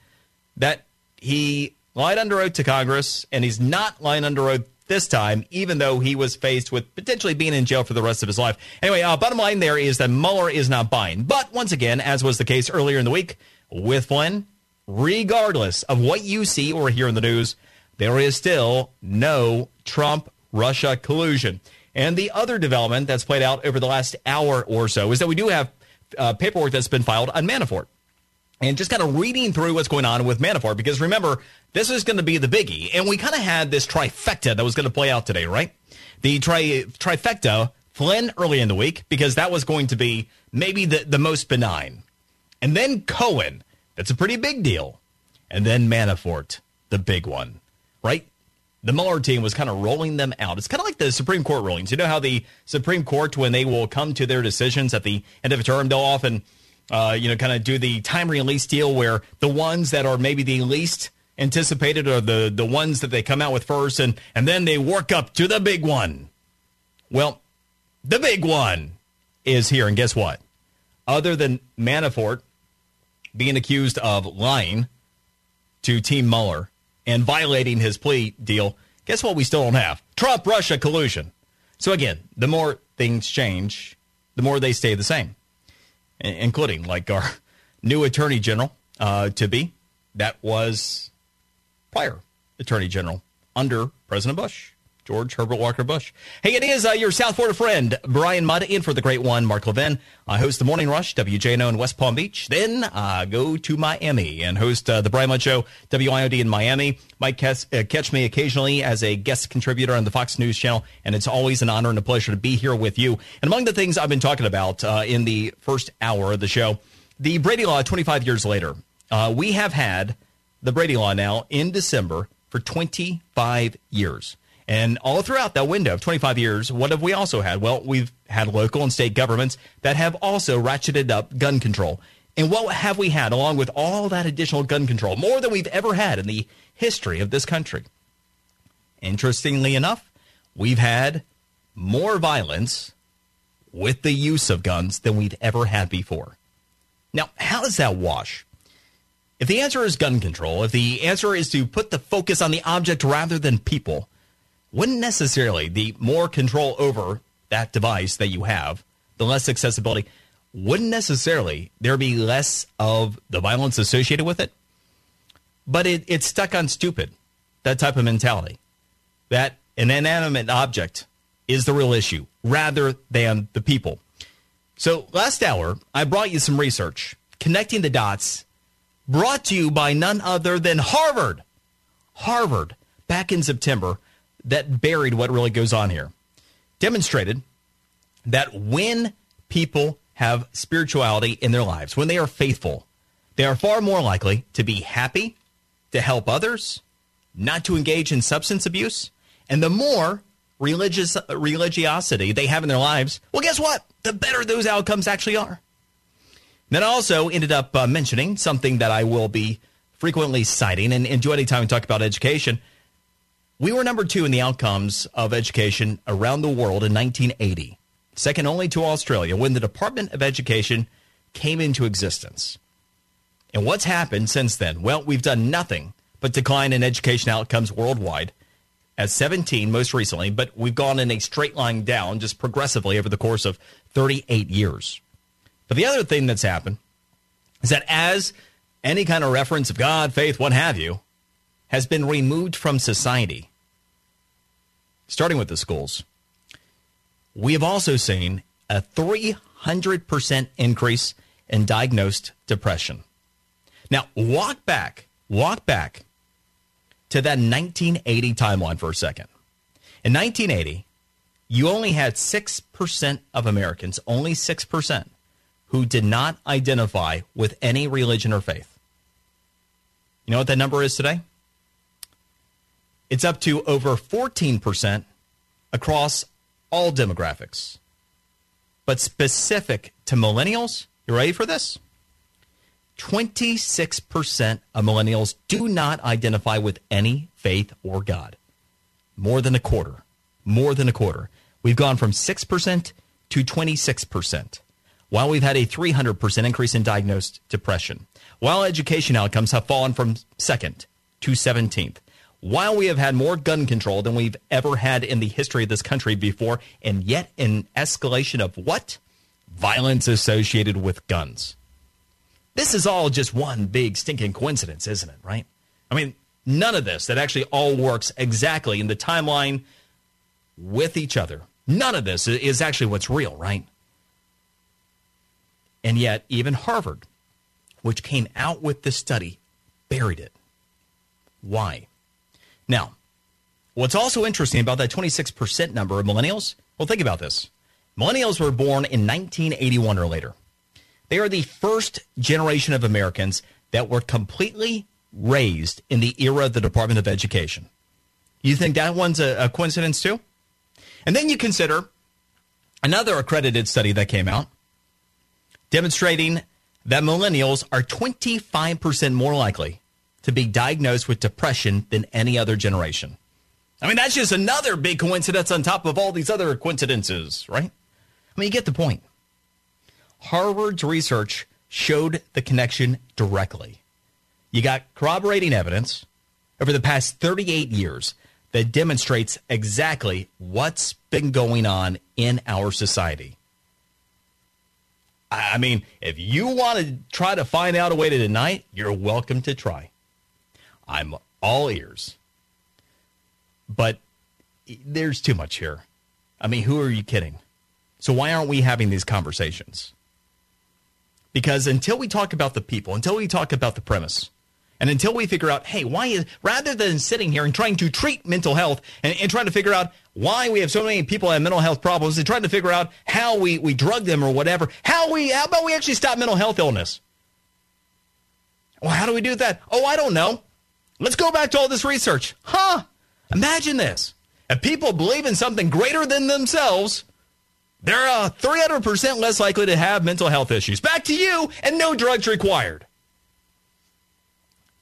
Speaker 2: that he lied under oath to Congress, and he's not lying under oath this time, even though he was faced with potentially being in jail for the rest of his life. Anyway, uh, bottom line there is that Mueller is not buying. But once again, as was the case earlier in the week with Flynn, regardless of what you see or hear in the news, there is still no Trump Russia collusion. And the other development that's played out over the last hour or so is that we do have uh, paperwork that's been filed on Manafort and just kind of reading through what's going on with Manafort because remember, this is going to be the biggie. And we kind of had this trifecta that was going to play out today, right? The tri- trifecta Flynn early in the week because that was going to be maybe the, the most benign. And then Cohen. That's a pretty big deal. And then Manafort, the big one, right? The Mueller team was kind of rolling them out. It's kind of like the Supreme Court rulings. You know how the Supreme Court, when they will come to their decisions at the end of a term, they'll often, uh, you know, kind of do the time release deal where the ones that are maybe the least anticipated are the the ones that they come out with first, and and then they work up to the big one. Well, the big one is here, and guess what? Other than Manafort being accused of lying to Team Mueller and violating his plea deal, guess what we still don't have? Trump Russia collusion. So again, the more things change, the more they stay the same, including like our (laughs) new attorney general uh, to be. That was prior attorney general under President Bush. George Herbert Walker Bush. Hey, it is uh, your South Florida friend, Brian Mudd, in for the great one, Mark Levin. I host the Morning Rush, WJNO in West Palm Beach. Then I uh, go to Miami and host uh, the Brian Mudd Show, WIOD in Miami. Might catch, uh, catch me occasionally as a guest contributor on the Fox News channel, and it's always an honor and a pleasure to be here with you. And among the things I've been talking about uh, in the first hour of the show, the Brady Law 25 years later. Uh, we have had the Brady Law now in December for 25 years. And all throughout that window of 25 years, what have we also had? Well, we've had local and state governments that have also ratcheted up gun control. And what have we had along with all that additional gun control? More than we've ever had in the history of this country. Interestingly enough, we've had more violence with the use of guns than we've ever had before. Now, how does that wash? If the answer is gun control, if the answer is to put the focus on the object rather than people, wouldn't necessarily the more control over that device that you have, the less accessibility, wouldn't necessarily there be less of the violence associated with it? But it, it's stuck on stupid, that type of mentality. That an inanimate object is the real issue rather than the people. So last hour, I brought you some research connecting the dots brought to you by none other than Harvard. Harvard, back in September, that buried what really goes on here. Demonstrated that when people have spirituality in their lives, when they are faithful, they are far more likely to be happy, to help others, not to engage in substance abuse, and the more religious religiosity they have in their lives, well, guess what? The better those outcomes actually are. Then I also ended up uh, mentioning something that I will be frequently citing and, enjoy do anytime we talk about education – we were number two in the outcomes of education around the world in 1980, second only to Australia when the Department of Education came into existence. And what's happened since then? Well, we've done nothing but decline in education outcomes worldwide at 17 most recently, but we've gone in a straight line down just progressively over the course of 38 years. But the other thing that's happened is that as any kind of reference of God, faith, what have you, has been removed from society, starting with the schools, we have also seen a 300% increase in diagnosed depression. Now, walk back, walk back to that 1980 timeline for a second. In 1980, you only had 6% of Americans, only 6%, who did not identify with any religion or faith. You know what that number is today? It's up to over 14% across all demographics. But specific to millennials, you ready for this? 26% of millennials do not identify with any faith or God. More than a quarter. More than a quarter. We've gone from 6% to 26%, while we've had a 300% increase in diagnosed depression, while education outcomes have fallen from second to 17th, while we have had more gun control than we've ever had in the history of this country before, and yet an escalation of what? Violence associated with guns. This is all just one big stinking coincidence, isn't it, right? I mean, none of this that actually all works exactly in the timeline with each other. None of this is actually what's real, right? And yet, even Harvard, which came out with this study, buried it. Why? Now, what's also interesting about that 26% number of millennials, well, think about this. Millennials were born in 1981 or later. They are the first generation of Americans that were completely raised in the era of the Department of Education. You think that one's a, a coincidence too? And then you consider another accredited study that came out demonstrating that millennials are 25% more likely to be diagnosed with depression than any other generation. I mean, that's just another big coincidence on top of all these other coincidences, right? I mean, you get the point. Harvard's research showed the connection directly. You got corroborating evidence over the past 38 years that demonstrates exactly what's been going on in our society. I mean, if you want to try to find out a way to deny it, you're welcome to try. I'm all ears. But there's too much here. I mean, who are you kidding? So why aren't we having these conversations? Because until we talk about the people, until we talk about the premise, and until we figure out, hey, why is rather than sitting here and trying to treat mental health and, and trying to figure out why we have so many people have mental health problems and trying to figure out how we, we drug them or whatever, how we how about we actually stop mental health illness? Well, how do we do that? Oh, I don't know. Let's go back to all this research. Huh? Imagine this. If people believe in something greater than themselves, they're uh, 300% less likely to have mental health issues. Back to you, and no drugs required.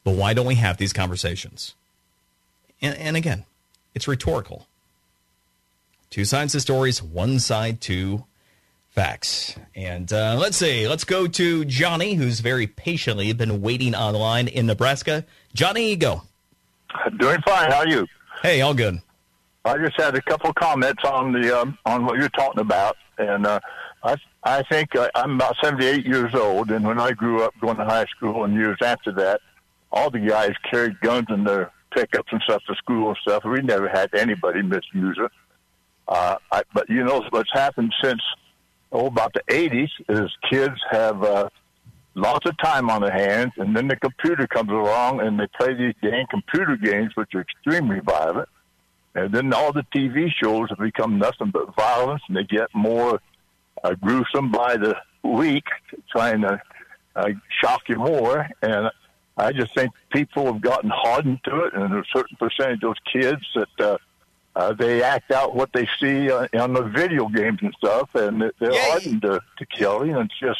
Speaker 2: But why don't we have these conversations? And, and again, it's rhetorical. Two sides to stories, one side to facts. And uh, let's see, let's go to Johnny, who's very patiently been waiting online in Nebraska. Johnny, go.
Speaker 9: Doing fine. How are you?
Speaker 2: Hey, all good.
Speaker 9: I just had a couple comments on the um, on what you're talking about, and uh, I I think uh, I'm about 78 years old, and when I grew up going to high school and years after that, all the guys carried guns in their pickups and stuff to school and stuff. We never had anybody misuse it. Uh, I, but you know what's happened since oh about the 80s is kids have uh, lots of time on their hands, and then the computer comes along and they play these dang computer games, which are extremely violent. And then all the TV shows have become nothing but violence, and they get more uh, gruesome by the week, trying to uh, shock you more. And I just think people have gotten hardened to it, and a certain percentage of those kids that uh, uh, they act out what they see on, on the video games and stuff, and they're
Speaker 2: Yeah,
Speaker 9: hardened to, to killing. And it's just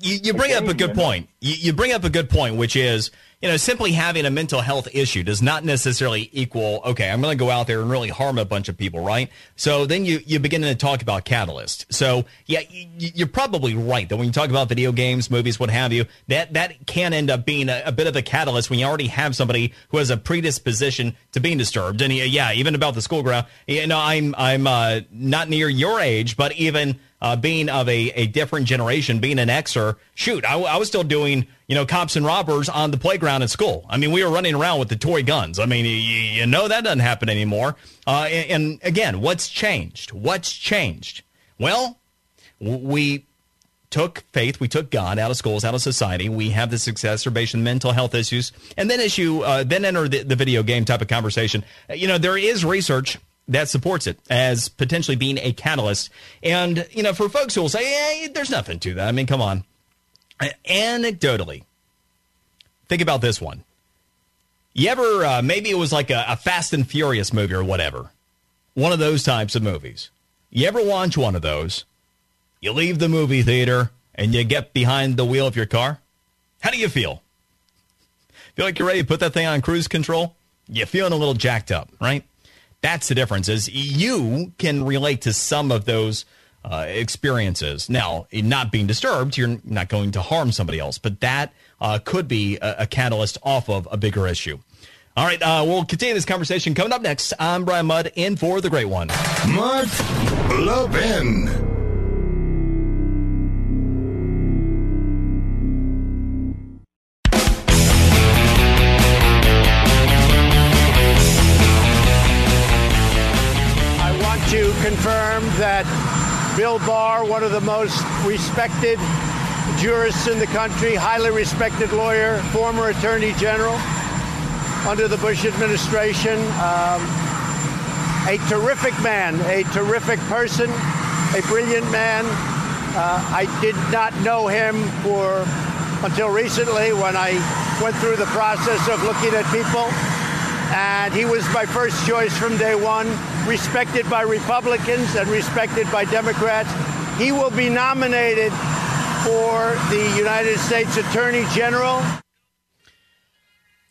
Speaker 2: You, you bring up a good point. You, you bring up a good point, which is, you know, simply having a mental health issue does not necessarily equal, okay, I'm going to go out there and really harm a bunch of people, right? So then you, you begin to talk about catalyst. So, yeah, you, you're probably right that when you talk about video games, movies, what have you, that, that can end up being a, a bit of a catalyst when you already have somebody who has a predisposition to being disturbed. And yeah, even about the school ground, you know, I'm, I'm uh, not near your age, but even uh, being of a, a different generation, being an Xer, shoot, I, I was still doing, you know, cops and robbers on the playground at school. I mean, we were running around with the toy guns. I mean, you, you know that doesn't happen anymore. Uh, and, and again, what's changed? What's changed? Well, we took faith, we took God out of schools, out of society. We have this exacerbation, mental health issues, and then issue, uh, then enter the, the video game type of conversation. Uh, You know, there is research that supports it as potentially being a catalyst. And, you know, for folks who will say, hey, there's nothing to that. I mean, come on. Anecdotally, think about this one. You ever, uh, maybe it was like a, a Fast and Furious movie or whatever, one of those types of movies. You ever watch one of those? You leave the movie theater and you get behind the wheel of your car? How do you feel? Feel like you're ready to put that thing on cruise control? You're feeling a little jacked up, right? That's the difference. Is you can relate to some of those uh, experiences. Now, not being disturbed, you're not going to harm somebody else, but that uh, could be a, a catalyst off of a bigger issue. All right, uh, we'll continue this conversation coming up next. I'm Brian Mudd, in for the great one.
Speaker 1: Mark Levin.
Speaker 10: That Bill Barr, one of the most respected jurists in the country, highly respected lawyer, former attorney general under the Bush administration, um, a terrific man, a terrific person, a brilliant man. Uh, I did not know him for until recently when I went through the process of looking at people. And he was my first choice from day one, respected by Republicans and respected by Democrats. He will be nominated for the United States Attorney General.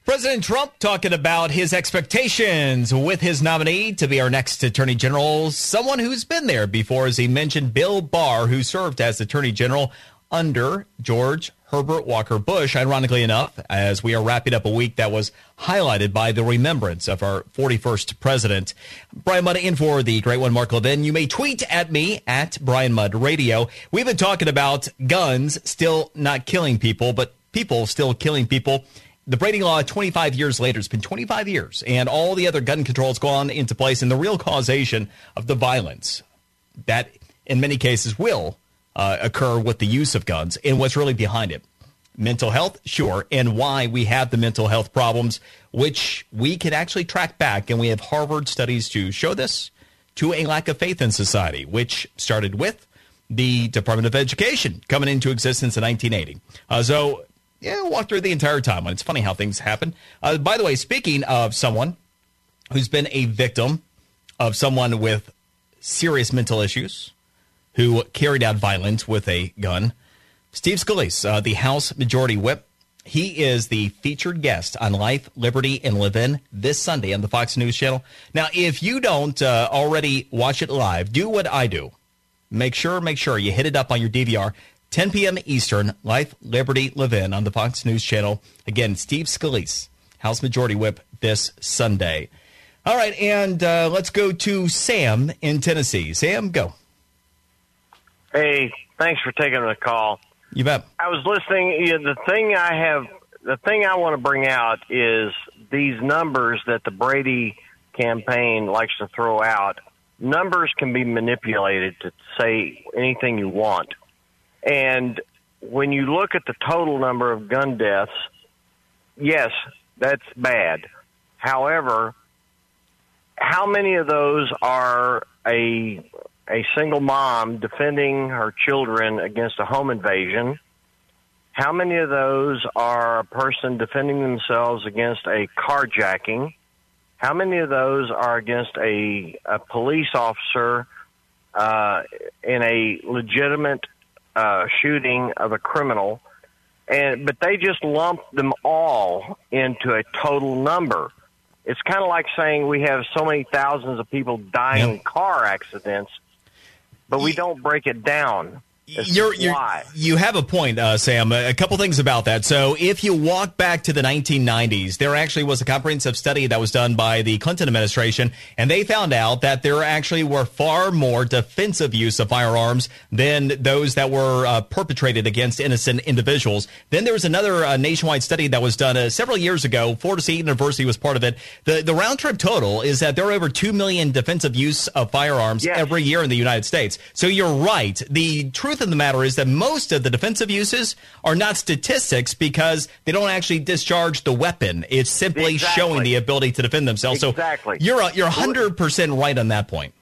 Speaker 2: President Trump talking about his expectations with his nominee to be our next Attorney General, someone who's been there before, as he mentioned, Bill Barr, who served as Attorney General under George Herbert Walker Bush, ironically enough, as we are wrapping up a week that was highlighted by the remembrance of our 41st president. Brian Mudd in for the great one, Mark Levin. You may tweet at me at Brian Mudd Radio. We've been talking about guns still not killing people, but people still killing people. The Brady Law, 25 years later, it's been 25 years, and all the other gun controls gone into place, and the real causation of the violence that, in many cases, will uh, occur with the use of guns and what's really behind it. Mental health, sure, and why we have the mental health problems, which we can actually track back, and we have Harvard studies to show this, to a lack of faith in society, which started with the Department of Education coming into existence in 1980. Uh, so, yeah, walk through the entire timeline. It's funny how things happen. Uh, by the way, speaking of someone who's been a victim of someone with serious mental issues, who carried out violence with a gun. Steve Scalise, uh, the House Majority Whip, he is the featured guest on Life, Liberty, and Levin this Sunday on the Fox News Channel. Now, if you don't uh, already watch it live, do what I do. Make sure, make sure you hit it up on your DVR. 10 p.m. Eastern, Life, Liberty, Levin on the Fox News Channel. Again, Steve Scalise, House Majority Whip, this Sunday. All right, and uh, let's go to Sam in Tennessee. Sam, go.
Speaker 11: Hey, thanks for taking the call.
Speaker 2: You bet.
Speaker 11: I was listening. You know, the thing I have, the thing I want to bring out is these numbers that the Brady campaign likes to throw out. Numbers can be manipulated to say anything you want. And when you look at the total number of gun deaths, yes, that's bad. However, how many of those are a a single mom defending her children against a home invasion. How many of those are a person defending themselves against a carjacking? How many of those are against a, a police officer uh, in a legitimate uh, shooting of a criminal? And but they just lump them all into a total number. It's kind of like saying we have so many thousands of people dying yep. in car accidents but we don't break it down.
Speaker 2: You're, you're, you have a point, uh, Sam. A couple things about that. So, if you walk back to the 1990s, there actually was a comprehensive study that was done by the Clinton administration, and they found out that there actually were far more defensive use of firearms than those that were uh, perpetrated against innocent individuals. Then there was another uh, nationwide study that was done uh, several years ago. Florida State University was part of it. The the round trip total is that there are over two million defensive use of firearms yes. every year in the United States. So you're right. The truth truth of the matter is that most of the defensive uses are not statistics because they don't actually discharge the weapon. It's simply
Speaker 11: exactly.
Speaker 2: showing the ability to defend themselves.
Speaker 11: Exactly.
Speaker 2: So you're you're 100% right on that point.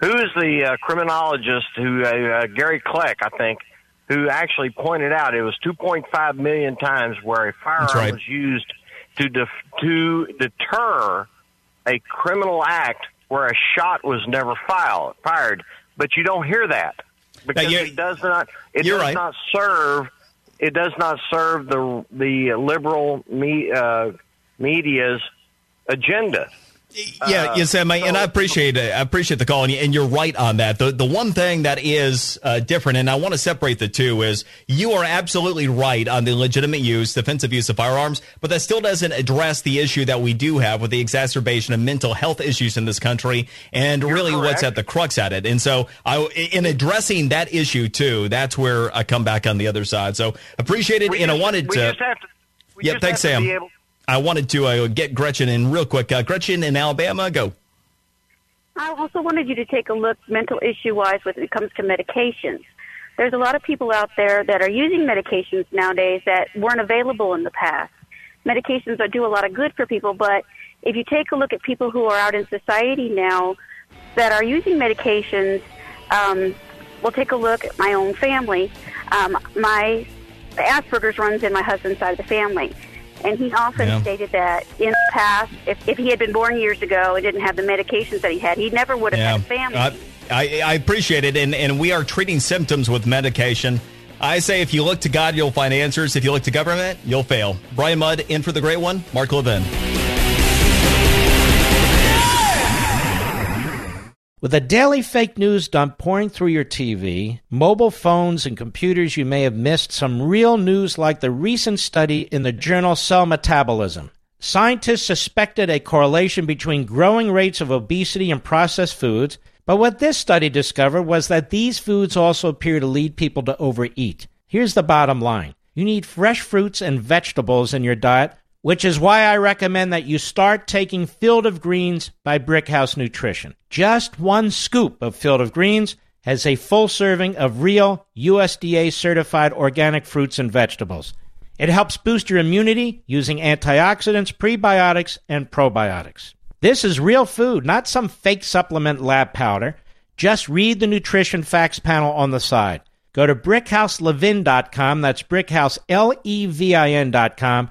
Speaker 11: Who's the uh, criminologist who uh, uh, Gary Kleck, I think, who actually pointed out it was 2.5 million times where a firearm
Speaker 2: right.
Speaker 11: was used to def- to deter a criminal act where a shot was never filed, fired. But you don't hear that because it does not it does
Speaker 2: right.
Speaker 11: not serve it does not serve the the liberal me, uh, media's agenda.
Speaker 2: Yeah, yes, Sam, I, and I appreciate it. I appreciate the call, and, and you're right on that. The the one thing that is uh, different, and I want to separate the two, is you are absolutely right on the legitimate use, defensive use of firearms, but that still doesn't address the issue that we do have with the exacerbation of mental health issues in this country, and
Speaker 11: you're
Speaker 2: really
Speaker 11: correct.
Speaker 2: what's at the crux at it. And so, I, in addressing that issue too, that's where I come back on the other side. So appreciate it,
Speaker 11: we
Speaker 2: and
Speaker 11: just,
Speaker 2: I wanted to.
Speaker 11: To
Speaker 2: yeah, thanks, Sam. I wanted to uh, get Gretchen in real quick. Uh, Gretchen in Alabama, go.
Speaker 12: I also wanted you to take a look mental issue wise when it comes to medications. There's a lot of people out there that are using medications nowadays that weren't available in the past. Medications do a lot of good for people, but if you take a look at people who are out in society now that are using medications, um, Well, take a look at my own family. Um, my Asperger's runs in my husband's side of the family. And he often
Speaker 2: Yeah.
Speaker 12: stated that in the past, if, if he had been born years ago and didn't have the medications that he had, he never would have had a family.
Speaker 2: Uh, I, I appreciate it, and, and we are treating symptoms with medication. I say if you look to God, you'll find answers. If you look to government, you'll fail. Brian Mudd in for the great one, Mark Levin.
Speaker 4: With a daily fake news dump pouring through your TV, mobile phones, and computers, you may have missed some real news like the recent study in the journal Cell Metabolism. Scientists suspected a correlation between growing rates of obesity and processed foods, but what this study discovered was that these foods also appear to lead people to overeat. Here's the bottom line you need fresh fruits and vegetables in your diet which is why I recommend that you start taking Field of Greens by Brickhouse Nutrition. Just one scoop of Field of Greens has a full serving of real USDA certified organic fruits and vegetables. It helps boost your immunity using antioxidants, prebiotics, and probiotics. This is real food, not some fake supplement lab powder. Just read the nutrition facts panel on the side. Go to brickhouselevin.com, that's brickhouse, L E V I N.com,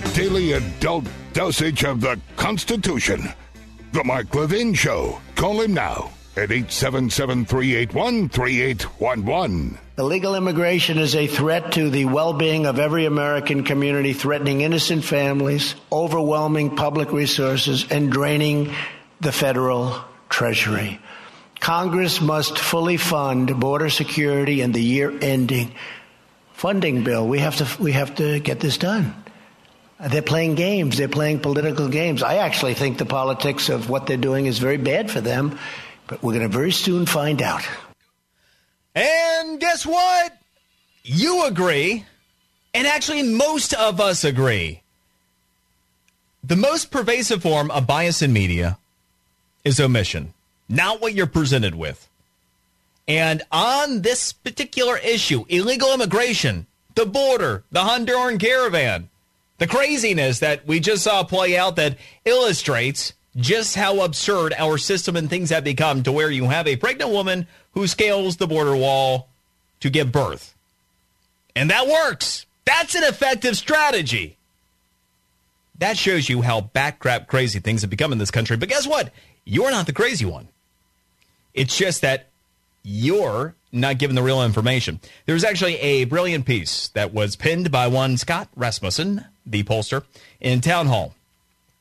Speaker 1: daily adult dosage of the Constitution. The Mark Levin Show. Call him now at 877 381 3811.
Speaker 7: Illegal immigration is a threat to the well being of every American community, threatening innocent families, overwhelming public resources, and draining the federal treasury. Congress must fully fund border security and the year ending funding bill. We have to, we have to get this done. They're playing games. They're playing political games. I actually think the politics of what they're doing is very bad for them, but we're going to very soon find out.
Speaker 2: And guess what? You agree. And actually, most of us agree. The most pervasive form of bias in media is omission, not what you're presented with. And on this particular issue, illegal immigration, the border, the Honduran caravan, the craziness that we just saw play out that illustrates just how absurd our system and things have become to where you have a pregnant woman who scales the border wall to give birth. And that works. That's an effective strategy. That shows you how backcrap crazy things have become in this country. But guess what? You're not the crazy one. It's just that you're not given the real information. There was actually a brilliant piece that was pinned by one Scott Rasmussen, the pollster, in Town Hall.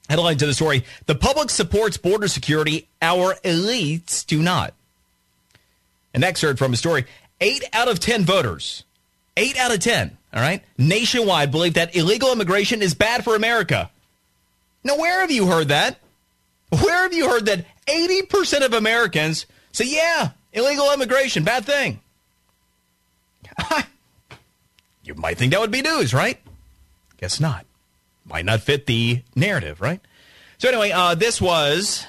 Speaker 2: Headline to the story The public supports border security, our elites do not. An excerpt from a story eight out of 10 voters, eight out of 10, all right, nationwide believe that illegal immigration is bad for America. Now, where have you heard that? Where have you heard that 80% of Americans say, yeah, illegal immigration, bad thing? (laughs) you might think that would be news, right? Guess not. Might not fit the narrative, right? So, anyway, uh, this was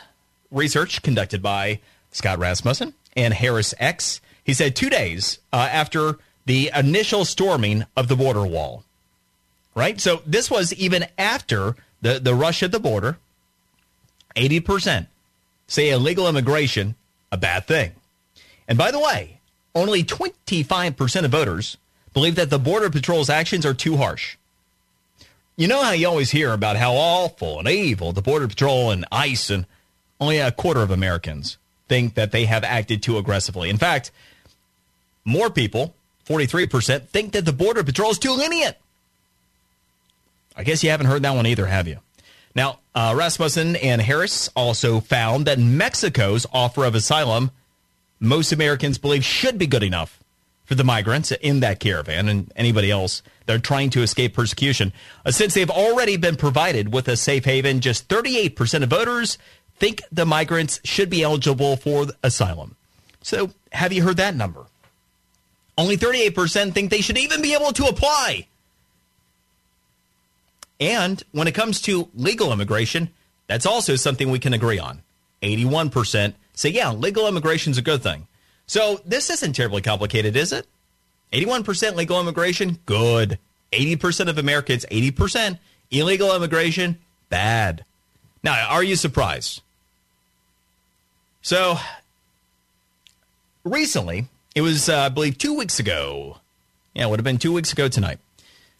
Speaker 2: research conducted by Scott Rasmussen and Harris X. He said two days uh, after the initial storming of the border wall, right? So, this was even after the, the rush at the border. 80% say illegal immigration a bad thing. And by the way, only 25% of voters believe that the Border Patrol's actions are too harsh. You know how you always hear about how awful and evil the Border Patrol and ICE and only a quarter of Americans think that they have acted too aggressively. In fact, more people, 43%, think that the Border Patrol is too lenient. I guess you haven't heard that one either, have you? Now, uh, Rasmussen and Harris also found that Mexico's offer of asylum, most Americans believe should be good enough for the migrants in that caravan and anybody else that are trying to escape persecution. Uh, since they've already been provided with a safe haven, just 38% of voters think the migrants should be eligible for asylum. So, have you heard that number? Only 38% think they should even be able to apply. And when it comes to legal immigration, that's also something we can agree on. 81% say, yeah, legal immigration is a good thing. So this isn't terribly complicated, is it? 81% legal immigration, good. 80% of Americans, 80% illegal immigration, bad. Now, are you surprised? So, recently, it was, uh, I believe, two weeks ago. Yeah, it would have been two weeks ago tonight.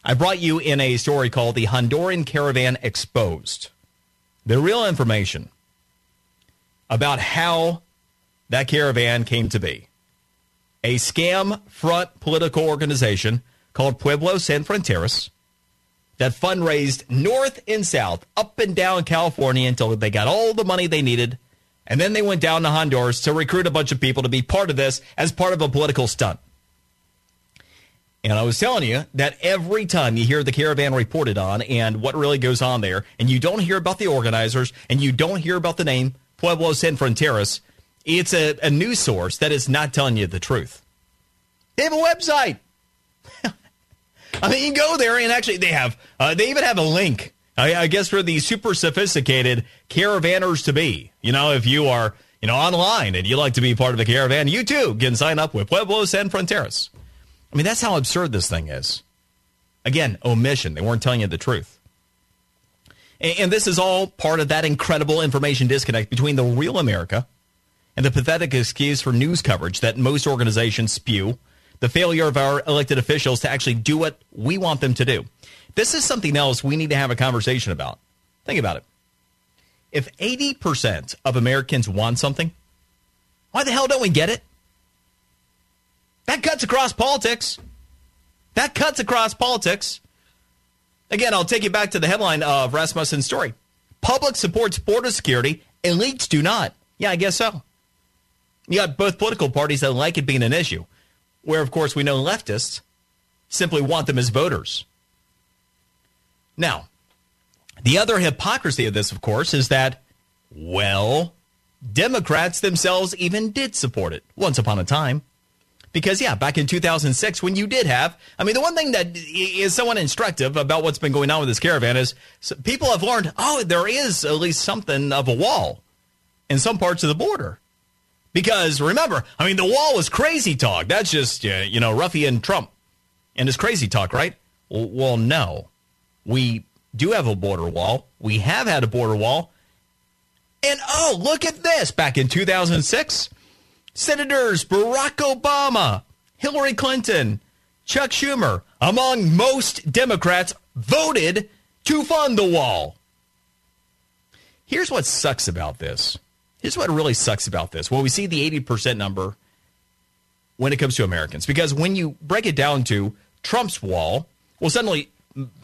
Speaker 2: I brought you in a story called The Honduran Caravan Exposed. The real information about how that caravan came to be. A scam front political organization called Pueblo Sin Fronteras that fundraised north and south, up and down California until they got all the money they needed. And then they went down to Honduras to recruit a bunch of people to be part of this as part of a political stunt. And I was telling you that every time you hear the caravan reported on and what really goes on there, and you don't hear about the organizers and you don't hear about the name Pueblo Sin Fronteras, it's a, a news source that is not telling you the truth. They have a website. (laughs) I mean, you go there and actually they have, uh, they even have a link, I, I guess, for the super sophisticated caravanners to be. You know, if you are, you know, online and you like to be part of a caravan, you too can sign up with Pueblos Sin Fronteras. I mean, that's how absurd this thing is. Again, omission. They weren't telling you the truth. And, and this is all part of that incredible information disconnect between the real America and the pathetic excuse for news coverage that most organizations spew, the failure of our elected officials to actually do what we want them to do. This is something else we need to have a conversation about. Think about it. If 80% of Americans want something, why the hell don't we get it? That cuts across politics. That cuts across politics. Again, I'll take you back to the headline of Rasmussen's story. Public supports border security, elites do not. Yeah, I guess so. You got both political parties that like it being an issue, where, of course, we know leftists simply want them as voters. Now, the other hypocrisy of this, of course, is that, well, Democrats themselves even did support it once upon a time. Because, yeah, back in 2006, when you did have, I mean, the one thing that is somewhat instructive about what's been going on with this caravan is people have learned, oh, there is at least something of a wall in some parts of the border. Because remember, I mean, the wall was crazy talk. That's just, uh, you know, ruffian Trump and his crazy talk, right? Well, well, no. We do have a border wall. We have had a border wall. And oh, look at this. Back in 2006, Senators Barack Obama, Hillary Clinton, Chuck Schumer, among most Democrats, voted to fund the wall. Here's what sucks about this. Here's what really sucks about this. Well, we see the 80% number when it comes to Americans. Because when you break it down to Trump's wall, well, suddenly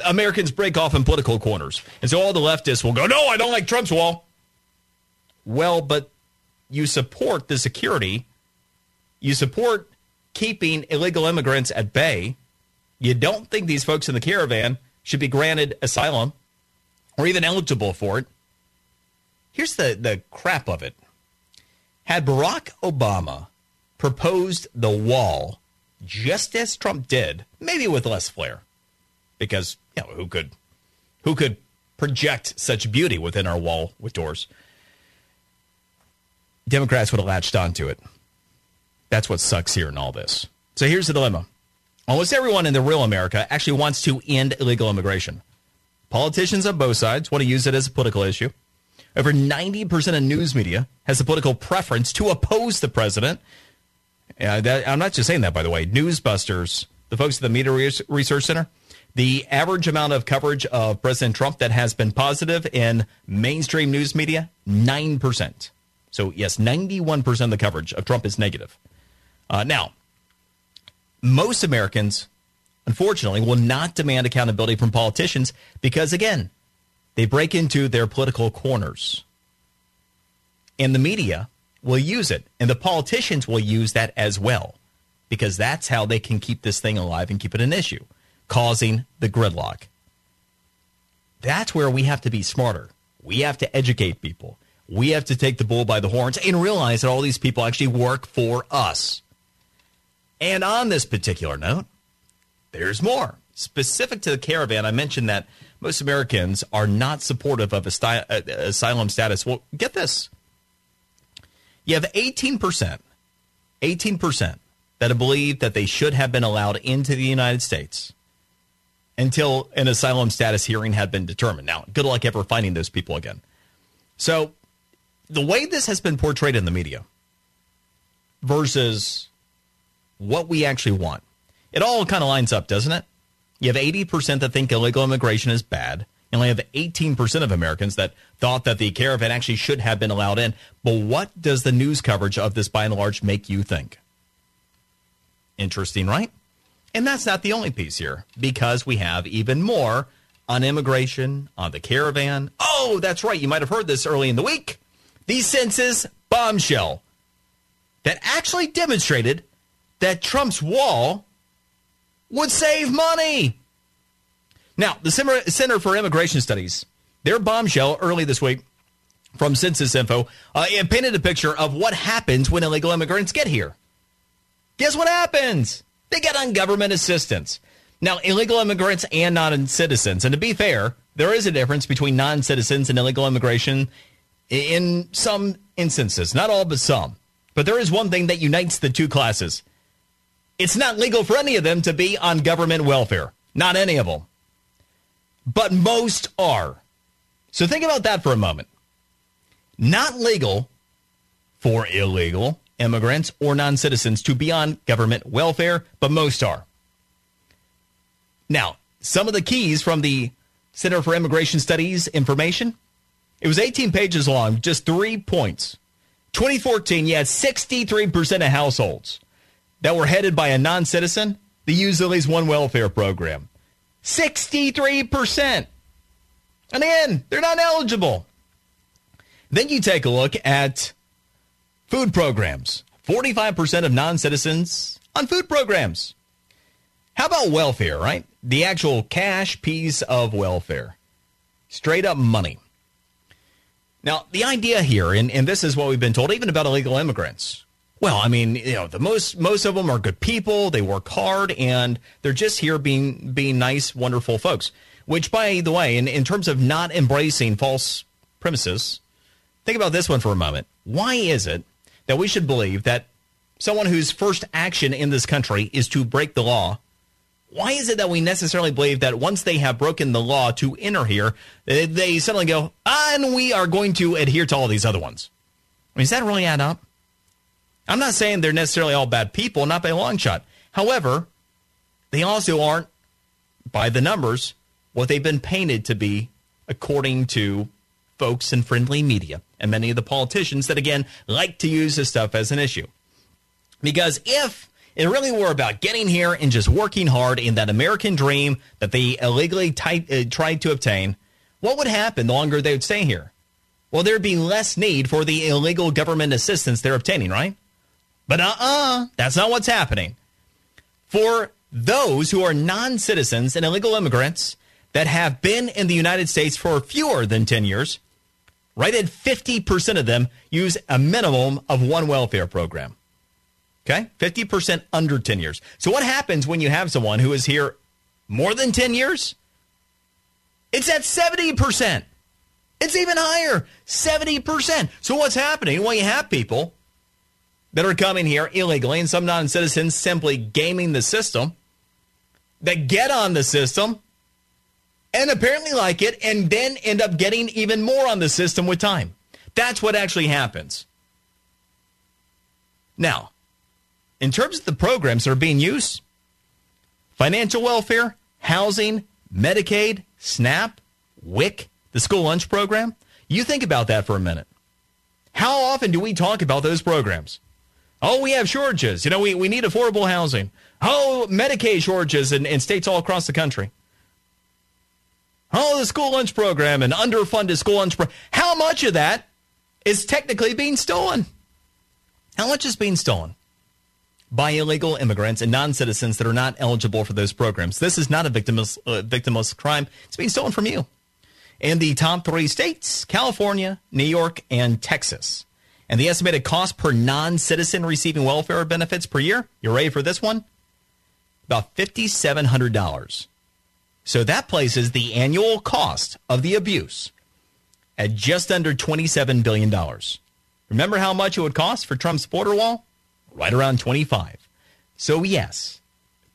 Speaker 2: Americans break off in political corners. And so all the leftists will go, no, I don't like Trump's wall. Well, but you support the security, you support keeping illegal immigrants at bay. You don't think these folks in the caravan should be granted asylum or even eligible for it. Here's the, the crap of it. Had Barack Obama proposed the wall just as Trump did, maybe with less flair, because you know who could who could project such beauty within our wall with doors? Democrats would have latched onto it. That's what sucks here in all this. So here's the dilemma. Almost everyone in the real America actually wants to end illegal immigration. Politicians on both sides want to use it as a political issue. Over 90% of news media has a political preference to oppose the president. Uh, that, I'm not just saying that, by the way. Newsbusters, the folks at the Media Research Center, the average amount of coverage of President Trump that has been positive in mainstream news media, 9%. So, yes, 91% of the coverage of Trump is negative. Uh, now, most Americans, unfortunately, will not demand accountability from politicians because, again, they break into their political corners. And the media will use it, and the politicians will use that as well because that's how they can keep this thing alive and keep it an issue, causing the gridlock. That's where we have to be smarter. We have to educate people. We have to take the bull by the horns and realize that all these people actually work for us. And on this particular note, there's more. Specific to the caravan, I mentioned that most Americans are not supportive of asti- uh, asylum status. Well, get this. You have 18%, 18% that believe that they should have been allowed into the United States until an asylum status hearing had been determined. Now, good luck ever finding those people again. So, the way this has been portrayed in the media versus what we actually want, it all kind of lines up, doesn't it? You have 80% that think illegal immigration is bad. You only have 18% of Americans that thought that the caravan actually should have been allowed in. But what does the news coverage of this by and large make you think? Interesting, right? And that's not the only piece here because we have even more on immigration, on the caravan. Oh, that's right. You might have heard this early in the week. The census bombshell that actually demonstrated that Trump's wall would save money. Now, the Center for Immigration Studies, their bombshell early this week from Census Info, uh, it painted a picture of what happens when illegal immigrants get here. Guess what happens? They get on government assistance. Now, illegal immigrants and non citizens, and to be fair, there is a difference between non citizens and illegal immigration in some instances, not all, but some. But there is one thing that unites the two classes it's not legal for any of them to be on government welfare. Not any of them. But most are. So think about that for a moment. Not legal for illegal immigrants or non citizens to be on government welfare, but most are. Now, some of the keys from the Center for Immigration Studies information it was 18 pages long, just three points. 2014, you had 63% of households that were headed by a non citizen that used at least one welfare program. 63%. And again, they're not eligible. Then you take a look at food programs 45% of non citizens on food programs. How about welfare, right? The actual cash piece of welfare. Straight up money. Now, the idea here, and, and this is what we've been told, even about illegal immigrants, well, I mean, you know, the most most of them are good people. They work hard, and they're just here being being nice, wonderful folks. Which, by the way, in, in terms of not embracing false premises, think about this one for a moment. Why is it that we should believe that someone whose first action in this country is to break the law? Why is it that we necessarily believe that once they have broken the law to enter here, they, they suddenly go, ah, and we are going to adhere to all these other ones? I mean, does that really add up? I'm not saying they're necessarily all bad people, not by a long shot. However, they also aren't, by the numbers, what they've been painted to be according to folks in friendly media and many of the politicians that, again, like to use this stuff as an issue. Because if it really were about getting here and just working hard in that American dream that they illegally uh, tried to obtain, what would happen the longer they would stay here? Well, there'd be less need for the illegal government assistance they're obtaining, right? But uh uh-uh, uh, that's not what's happening. For those who are non citizens and illegal immigrants that have been in the United States for fewer than 10 years, right at 50% of them use a minimum of one welfare program. Okay? 50% under 10 years. So, what happens when you have someone who is here more than 10 years? It's at 70%. It's even higher, 70%. So, what's happening? Well, you have people that are coming here illegally and some non citizens simply gaming the system that get on the system and apparently like it and then end up getting even more on the system with time. That's what actually happens. Now, in terms of the programs that are being used, financial welfare, housing, Medicaid, SNAP, WIC, the school lunch program, you think about that for a minute. How often do we talk about those programs? Oh, we have shortages. You know, we, we need affordable housing. Oh, Medicaid shortages in, in states all across the country. Oh, the school lunch program and underfunded school lunch program. How much of that is technically being stolen? How much is being stolen by illegal immigrants and non citizens that are not eligible for those programs? This is not a victimless, uh, victimless crime. It's being stolen from you. In the top three states California, New York, and Texas. And the estimated cost per non citizen receiving welfare benefits per year, you ready for this one? About $5,700. So that places the annual cost of the abuse at just under $27 billion. Remember how much it would cost for Trump's border wall? Right around 25. So yes,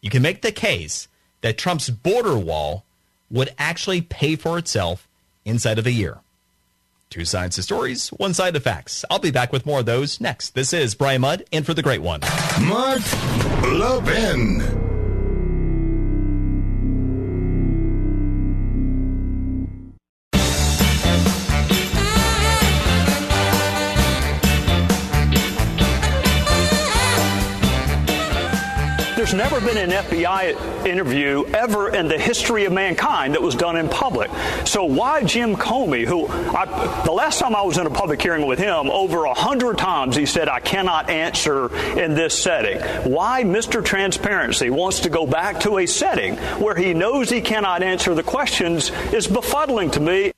Speaker 2: you can make the case that Trump's border wall would actually pay for itself inside of a year. Two sides to stories, one side to facts. I'll be back with more of those next. This is Brian Mudd and for the great one.
Speaker 1: Mark Levin.
Speaker 3: Never been an FBI interview ever in the history of mankind that was done in public. So why Jim Comey, who I, the last time I was in a public hearing with him, over a hundred times he said I cannot answer in this setting. Why Mr. Transparency wants to go back to a setting where he knows he cannot answer the questions is befuddling to me.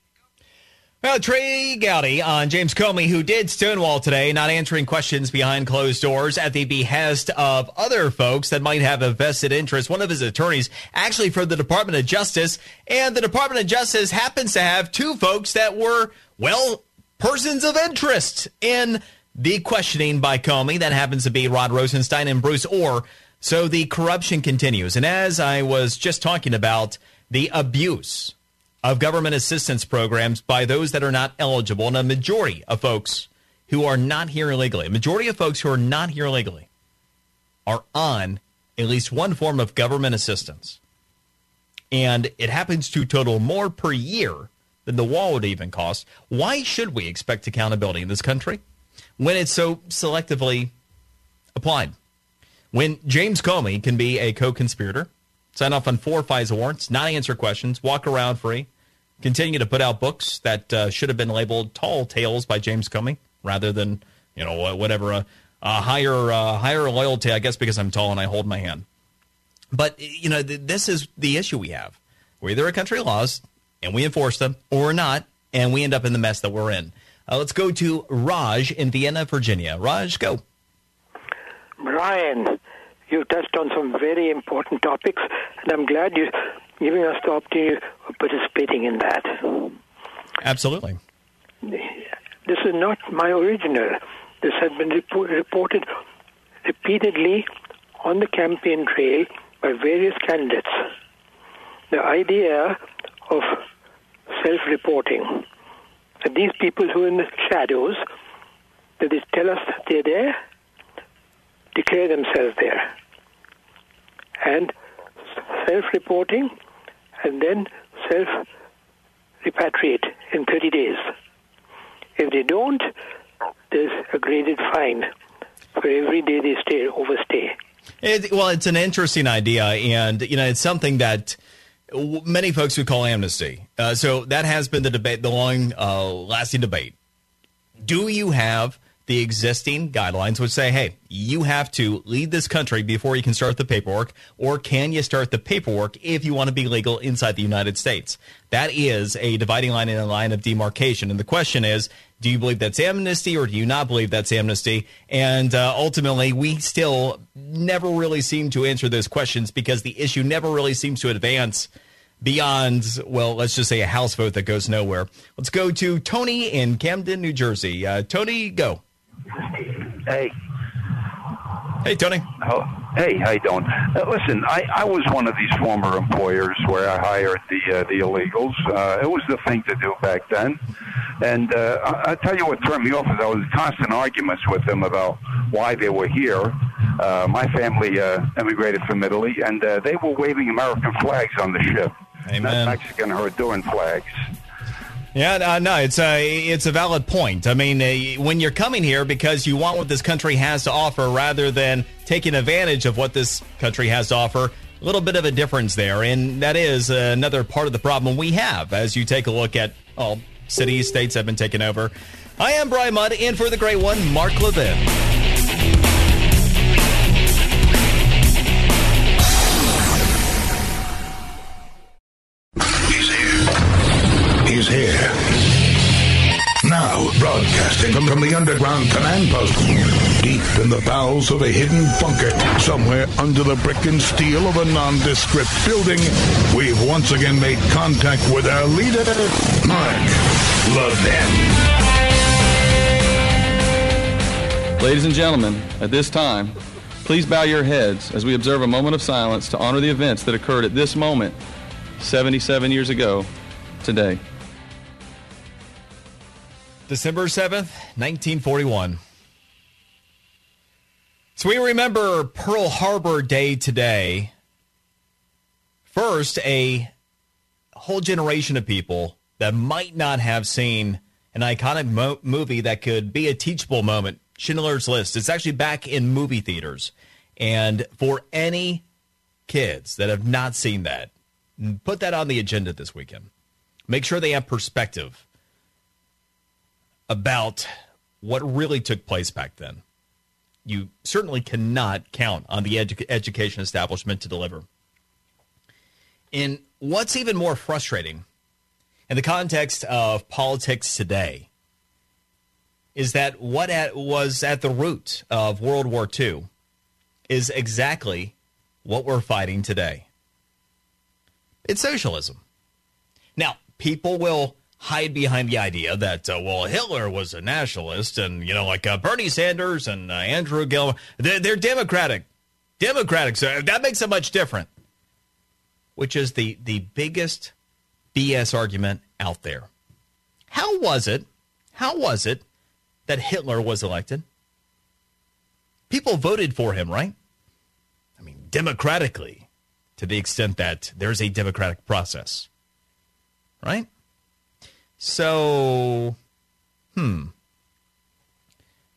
Speaker 2: Well, Trey Gowdy uh, on James Comey, who did stonewall today, not answering questions behind closed doors at the behest of other folks that might have a vested interest. One of his attorneys, actually for the Department of Justice, and the Department of Justice happens to have two folks that were, well, persons of interest in the questioning by Comey. That happens to be Rod Rosenstein and Bruce Ohr. So the corruption continues. And as I was just talking about, the abuse of government assistance programs by those that are not eligible, and a majority of folks who are not here illegally, a majority of folks who are not here illegally, are on at least one form of government assistance. And it happens to total more per year than the wall would even cost. Why should we expect accountability in this country when it's so selectively applied? When James Comey can be a co conspirator, sign off on four FISA warrants, not answer questions, walk around free, continue to put out books that uh, should have been labeled "Tall Tales" by James Comey, rather than you know whatever a, a higher uh, higher loyalty, I guess, because I'm tall and I hold my hand. But you know, th- this is the issue we have. We're either a country laws and we enforce them, or not, and we end up in the mess that we're in. Uh, let's go to Raj in Vienna, Virginia. Raj, go.
Speaker 13: Brian, you touched on some very important topics, and I'm glad you giving us the opportunity of participating in that.
Speaker 2: Absolutely.
Speaker 13: This is not my original. This has been report- reported repeatedly on the campaign trail by various candidates. The idea of self-reporting. That these people who are in the shadows, that they tell us that they're there, declare themselves there. And self-reporting and then self-repatriate in 30 days. If they don't, there's a graded fine for every day they stay overstay.
Speaker 2: It, well, it's an interesting idea, and you know, it's something that many folks would call amnesty. Uh, so that has been the debate, the long-lasting uh, debate. Do you have the existing guidelines would say, hey, you have to leave this country before you can start the paperwork, or can you start the paperwork if you want to be legal inside the United States? That is a dividing line and a line of demarcation. And the question is, do you believe that's amnesty or do you not believe that's amnesty? And uh, ultimately, we still never really seem to answer those questions because the issue never really seems to advance beyond, well, let's just say a House vote that goes nowhere. Let's go to Tony in Camden, New Jersey. Uh, Tony, go.
Speaker 14: Hey.
Speaker 2: Hey, Tony.
Speaker 14: Oh, hey, how you doing? Uh, listen, I, I was one of these former employers where I hired the uh, the illegals. Uh, it was the thing to do back then. And uh, I, I tell you what turned me off is I was constant arguments with them about why they were here. Uh, my family uh, immigrated from Italy, and uh, they were waving American flags on the ship,
Speaker 2: Amen.
Speaker 14: not Mexican Honduran flags.
Speaker 2: Yeah, uh, no, it's a it's a valid point. I mean, uh, when you're coming here because you want what this country has to offer, rather than taking advantage of what this country has to offer, a little bit of a difference there, and that is another part of the problem we have as you take a look at all cities, states have been taken over. I am Brian Mudd, in for the great one, Mark Levin.
Speaker 1: From the underground command post, deep in the bowels of a hidden bunker, somewhere under the brick and steel of a nondescript building, we've once again made contact with our leader, Mark Levin.
Speaker 15: Ladies and gentlemen, at this time, please bow your heads as we observe a moment of silence to honor the events that occurred at this moment 77 years ago today.
Speaker 2: December 7th, 1941. So we remember Pearl Harbor Day today. First, a whole generation of people that might not have seen an iconic mo- movie that could be a teachable moment. Schindler's List. It's actually back in movie theaters. And for any kids that have not seen that, put that on the agenda this weekend. Make sure they have perspective about what really took place back then. You certainly cannot count on the edu- education establishment to deliver. And what's even more frustrating in the context of politics today is that what at, was at the root of World War II is exactly what we're fighting today. It's socialism. Now, people will hide behind the idea that uh, well Hitler was a nationalist and you know like uh, Bernie Sanders and uh, Andrew Gillum they're, they're democratic. Democratic so that makes it much different. Which is the the biggest BS argument out there. How was it how was it that Hitler was elected? People voted for him right? I mean democratically to the extent that there's a democratic process right so, hmm.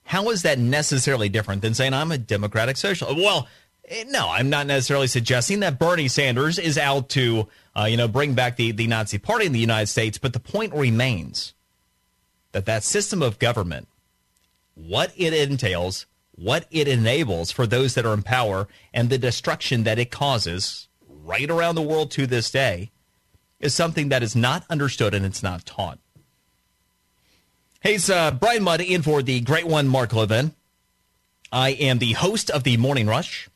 Speaker 2: How is that necessarily different than saying I'm a Democratic socialist? Well, eh, no, I'm not necessarily suggesting that Bernie Sanders is out to, uh, you know, bring back the, the Nazi Party in the United States. But the point remains that that system of government, what it entails, what it enables for those that are in power, and the destruction that it causes right around the world to this day, is something that is not understood and it's not taught. Hey, it's uh, Brian Mudd in for the great one, Mark Levin. I am the host of the Morning Rush,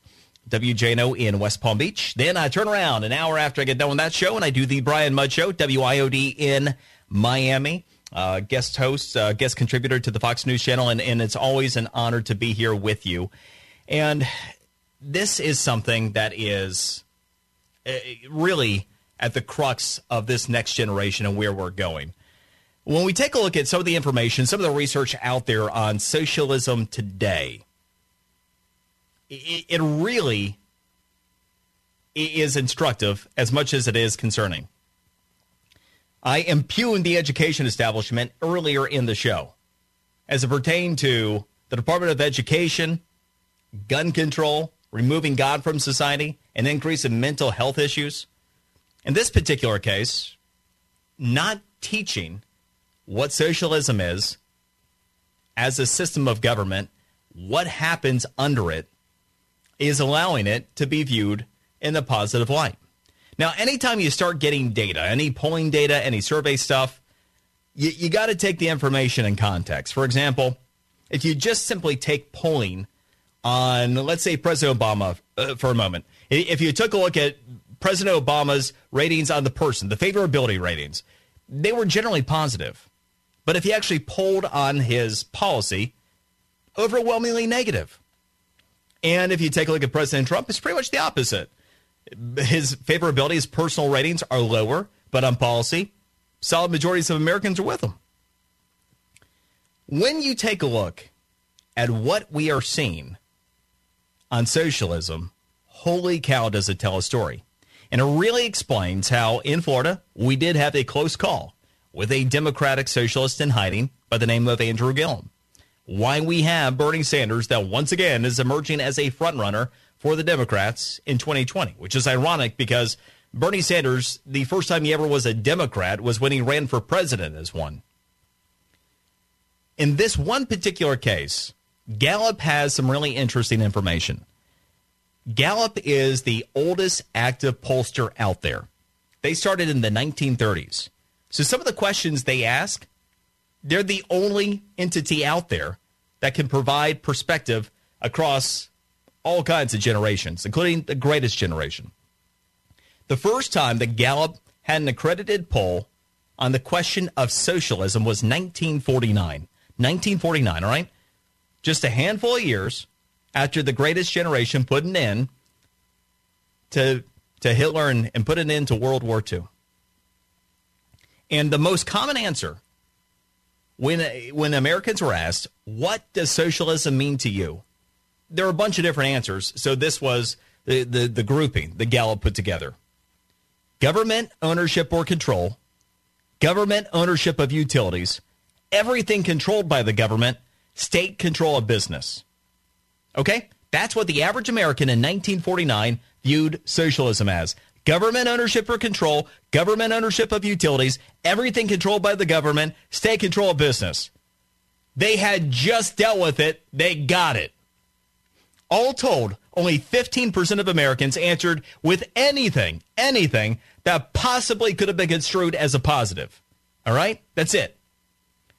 Speaker 2: WJNO in West Palm Beach. Then I turn around an hour after I get done with that show and I do the Brian Mudd Show, WIOD in Miami. Uh, guest host, uh, guest contributor to the Fox News Channel, and, and it's always an honor to be here with you. And this is something that is uh, really at the crux of this next generation and where we're going. When we take a look at some of the information, some of the research out there on socialism today, it, really is instructive as much as it is concerning. I impugned the education establishment earlier in the show as it pertained to the Department of Education, gun control, removing God from society, and increase in mental health issues. In this particular case, not teaching what socialism is as a system of government, what happens under it, is allowing it to be viewed in a positive light. Now, anytime you start getting data, any polling data, any survey stuff, you, you got to take the information in context. For example, if you just simply take polling on, let's say, President Obama uh, for a moment, if you took a look at President Obama's ratings on the person, the favorability ratings, they were generally positive. But if you actually polled on his policy, overwhelmingly negative. And if you take a look at President Trump, it's pretty much the opposite. His favorability, his personal ratings are lower, but on policy, solid majorities of Americans are with him. When you take a look at what we are seeing on socialism, holy cow, does it tell a story. And it really explains how in Florida, we did have a close call with a Democratic socialist in hiding by the name of Andrew Gillum. Why we have Bernie Sanders that once again is emerging as a frontrunner for the Democrats in 2020, which is ironic because Bernie Sanders, the first time he ever was a Democrat was when he ran for president as one. In this one particular case, Gallup has some really interesting information. Gallup is the oldest active pollster out there. They started in the 1930s. So some of the questions they ask They're the only entity out there that can provide perspective across all kinds of generations, including the greatest generation. The first time that Gallup had an accredited poll on the question of socialism was 1949. 1949, all right? Just a handful of years after the greatest generation put an end to, to Hitler and, and put an end to World War II. And the most common answer when, when Americans were asked, what does socialism mean to you? There were a bunch of different answers. So this was the, the, the grouping the Gallup put together government ownership or control, government ownership of utilities, everything controlled by the government, state control of business. Okay? That's what the average American in 1949 viewed socialism as. Government ownership or control, government ownership of utilities, everything controlled by the government, state control of business. They had just dealt with it. They got it. All told, only 15% of Americans answered with anything, anything that possibly could have been construed as a positive. All right? That's it.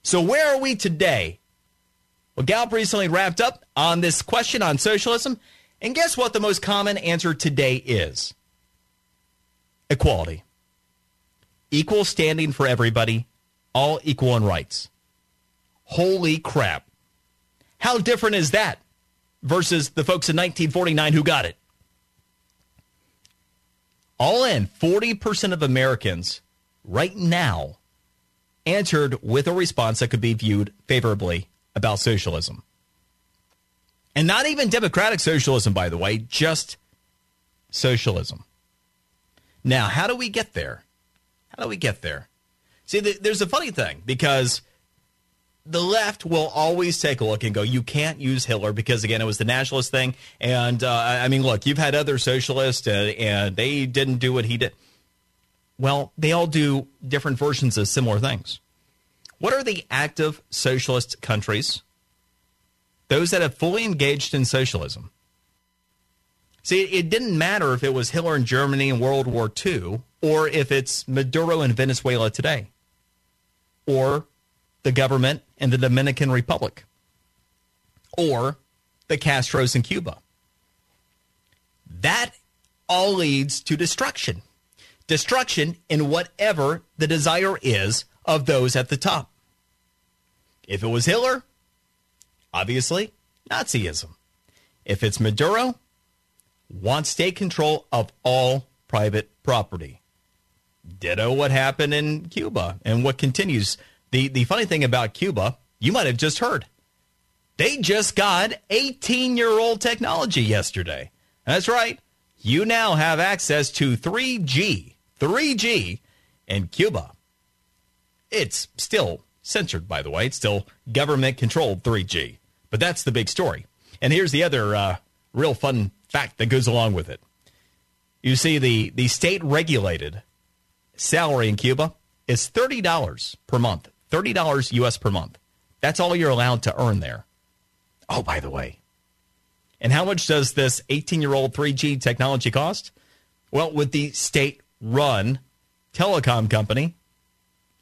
Speaker 2: So where are we today? Well, Gallup recently wrapped up on this question on socialism. And guess what the most common answer today is? Equality. Equal standing for everybody, all equal in rights. Holy crap. How different is that versus the folks in 1949 who got it? All in, 40% of Americans right now answered with a response that could be viewed favorably about socialism. And not even democratic socialism, by the way, just socialism. Now, how do we get there? How do we get there? See, there's a funny thing because the left will always take a look and go, you can't use Hitler because, again, it was the nationalist thing. And, uh, I mean, look, you've had other socialists uh, and they didn't do what he did. Well, they all do different versions of similar things. What are the active socialist countries? Those that have fully engaged in socialism. See, it didn't matter if it was Hitler in Germany in World War II or if it's Maduro in Venezuela today or the government in the Dominican Republic or the Castros in Cuba. That all leads to destruction. Destruction in whatever the desire is of those at the top. If it was Hitler, obviously Nazism. If it's Maduro, wants state control of all private property. Ditto what happened in Cuba and what continues the the funny thing about Cuba, you might have just heard. They just got 18-year-old technology yesterday. That's right. You now have access to 3G. 3G in Cuba. It's still censored, by the way. It's still government controlled 3G. But that's the big story. And here's the other uh, real fun fact that goes along with it. You see, the, the state regulated salary in Cuba is $30 per month. $30 US per month. That's all you're allowed to earn there. Oh, by the way. And how much does this 18 year old 3G technology cost? Well, with the state run telecom company,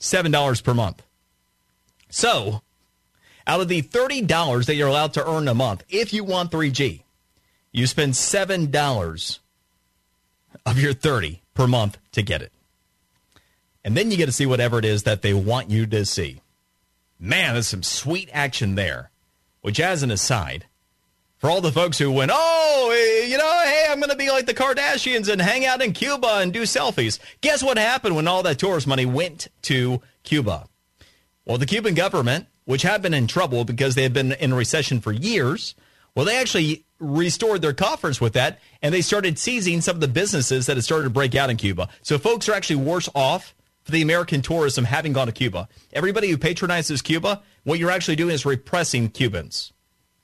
Speaker 2: $7 per month. So, out of the $30 that you're allowed to earn a month, if you want 3G, you spend $7 of your 30 per month to get it. And then you get to see whatever it is that they want you to see. Man, there's some sweet action there. Which, as an aside, for all the folks who went, oh, eh, you know, hey, I'm going to be like the Kardashians and hang out in Cuba and do selfies. Guess what happened when all that tourist money went to Cuba? Well, the Cuban government, which had been in trouble because they had been in recession for years, well, they actually restored their coffers with that and they started seizing some of the businesses that had started to break out in Cuba. So folks are actually worse off for the American tourism having gone to Cuba. Everybody who patronizes Cuba, what you're actually doing is repressing Cubans.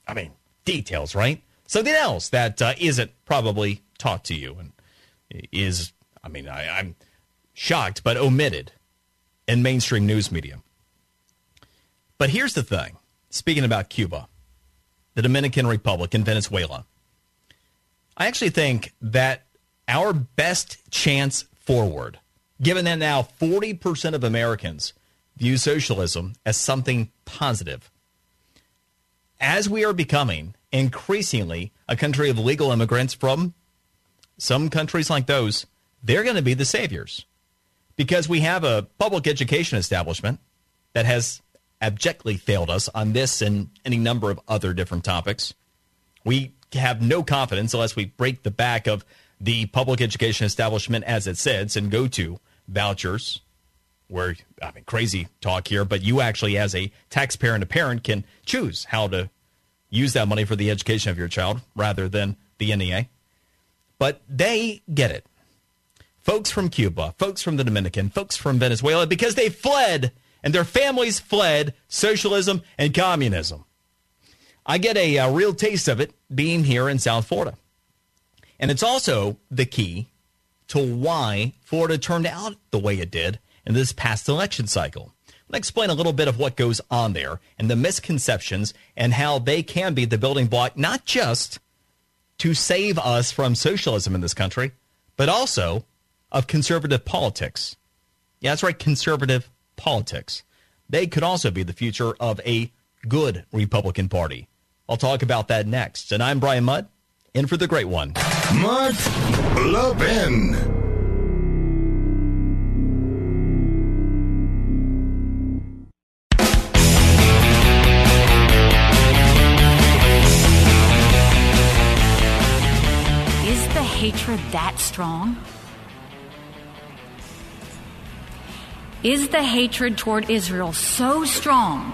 Speaker 2: I mean, details, right? Something else that uh, not probably taught to you and is, I mean, I, I'm shocked, but omitted in mainstream news media. But here's the thing speaking about Cuba, the Dominican Republic, and Venezuela, I actually think that our best chance forward given that now 40% of Americans view socialism as something positive. As we are becoming increasingly a country of legal immigrants from some countries like those, they're going to be the saviors because we have a public education establishment that has abjectly failed us on this and any number of other different topics. We have no confidence unless we break the back of the public education establishment as it sits and go to vouchers where I mean crazy talk here, but you actually as a taxpayer and a parent can choose how to use that money for the education of your child rather than the NEA. But they get it. Folks from Cuba, folks from the Dominican, folks from Venezuela because they fled and their families fled socialism and communism. I get a, a real taste of it being here in South Florida. And it's also the key to why Florida turned out the way it did in this past election cycle. I'll explain a little bit of what goes on there and the misconceptions and how they can be the building block, not just to save us from socialism in this country, but also of conservative politics. Yeah, that's right, conservative politics. They could also be the future of a good Republican Party. I'll talk about that next. And I'm Brian Mudd, in for the great one.
Speaker 1: Mark Levin.
Speaker 8: Hatred that strong? Is the hatred toward Israel so strong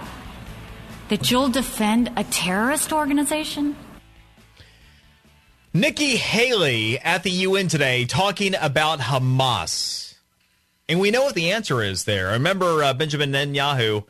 Speaker 8: that you'll defend a terrorist organization?
Speaker 2: Nikki Haley at the UN today talking about Hamas. And we know what the answer is there. I remember uh, Benjamin Netanyahu,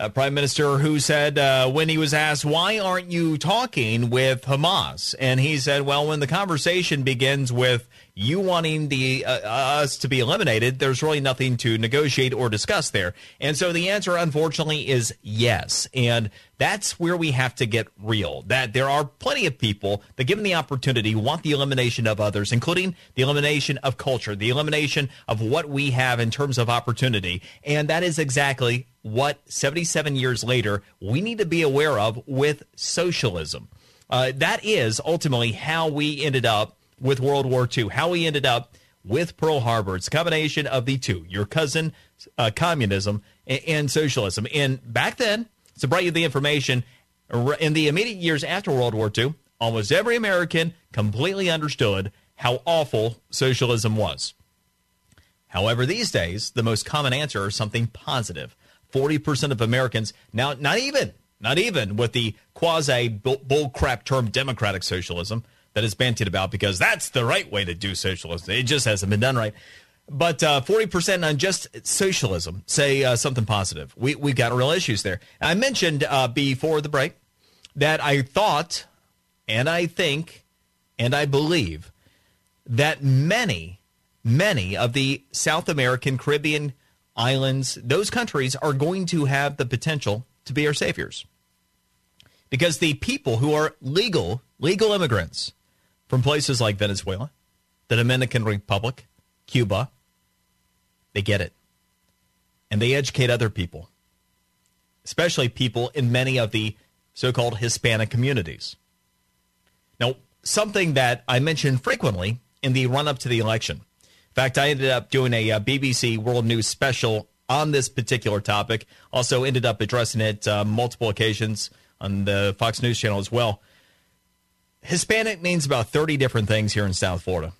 Speaker 2: uh, prime minister, who said uh, when he was asked, why aren't you talking with Hamas? And he said, well, when the conversation begins with you wanting the uh, us to be eliminated, there's really nothing to negotiate or discuss there. And so the answer, unfortunately, is yes. And that's where we have to get real. That there are plenty of people that, given the opportunity, want the elimination of others, including the elimination of culture, the elimination of what we have in terms of opportunity. And that is exactly what 77 years later we need to be aware of with socialism. Uh, that is ultimately how we ended up with World War II, how we ended up with Pearl Harbor. It's a combination of the two, your cousin, uh, communism, and, and, socialism. And back then, to bring you the information, in the immediate years after World War II, almost every American completely understood how awful socialism was. However, these days, the most common answer is something positive. 40% of Americans, now, not even, not even with the quasi bullcrap term democratic socialism, that is bantied about because that's the right way to do socialism. It just hasn't been done right. But uh, 40% on just socialism say uh, something positive. We, we've got real issues there. I mentioned uh, before the break that I thought, and I think, and I believe that many, many of the South American, Caribbean islands, those countries are going to have the potential to be our saviors. Because the people who are legal, legal immigrants, from places like Venezuela, the Dominican Republic, Cuba. They get it. And they educate other people, especially people in many of the so called Hispanic communities. Now, something that I mentioned frequently in the run up to the election. In fact, I ended up doing a, a uh, BBC World News special on this particular topic. Also, ended up addressing it uh, multiple occasions on the Fox News channel as well. Hispanic means about 30 different things here in South Florida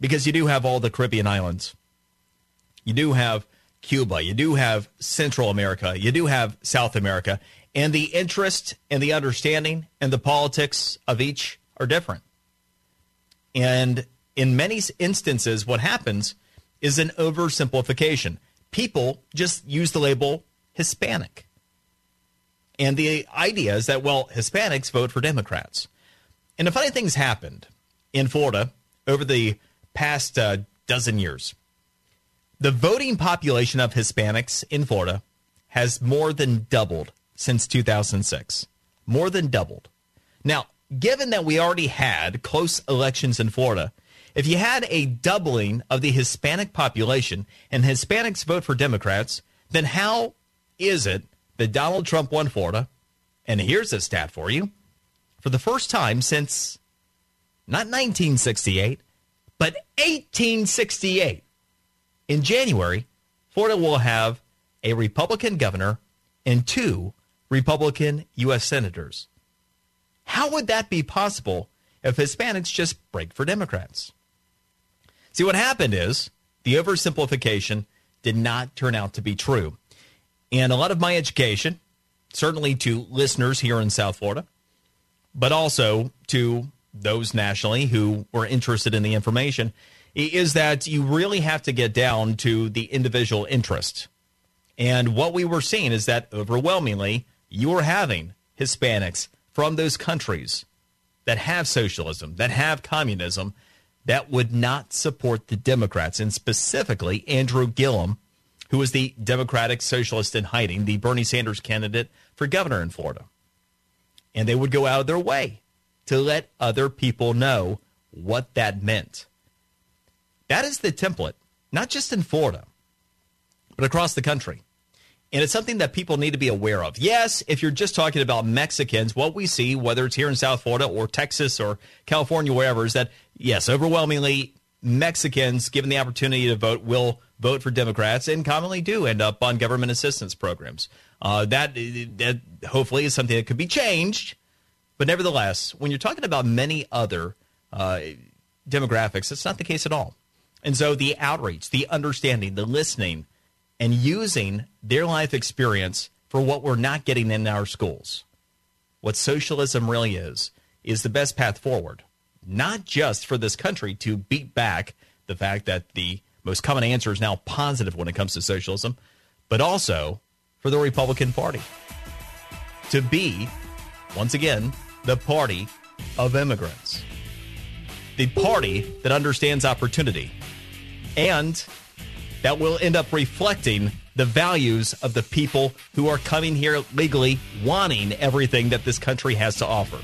Speaker 2: because you do have all the Caribbean islands. You do have Cuba. You do have Central America. You do have South America. And the interest and the understanding and the politics of each are different. And in many instances, what happens is an oversimplification. People just use the label Hispanic. And the idea is that, well, Hispanics vote for Democrats. And a funny thing's happened in Florida over the past uh, dozen years. The voting population of Hispanics in Florida has more than doubled since 2006. More than doubled. Now, given that we already had close elections in Florida, if you had a doubling of the Hispanic population and Hispanics vote for Democrats, then how is it that Donald Trump won Florida? And here's a stat for you. For the first time since not 1968, but 1868, in January, Florida will have a Republican governor and two Republican U.S. senators. How would that be possible if Hispanics just break for Democrats? See, what happened is the oversimplification did not turn out to be true. And a lot of my education, certainly to listeners here in South Florida, but also to those nationally who were interested in the information, is that you really have to get down to the individual interest. And what we were seeing is that overwhelmingly, you are having Hispanics from those countries that have socialism, that have communism, that would not support the Democrats, and specifically Andrew Gillum, who was the Democratic Socialist in hiding, the Bernie Sanders candidate for governor in Florida. And they would go out of their way to let other people know what that meant. That is the template, not just in Florida, but across the country. And it's something that people need to be aware of. Yes, if you're just talking about Mexicans, what we see, whether it's here in South Florida or Texas or California, wherever, is that, yes, overwhelmingly, Mexicans, given the opportunity to vote, will vote for Democrats and commonly do end up on government assistance programs. Uh, that, that hopefully is something that could be changed. But nevertheless, when you're talking about many other uh, demographics, it's not the case at all. And so the outreach, the understanding, the listening, and using their life experience for what we're not getting in our schools. What socialism really is, is the best path forward, not just for this country to beat back the fact that the most common answer is now positive when it comes to socialism, but also for the Republican Party to be, once again, the party of immigrants, the party that understands opportunity, and that will end up reflecting the values of the people who are coming here legally wanting everything that this country has to offer.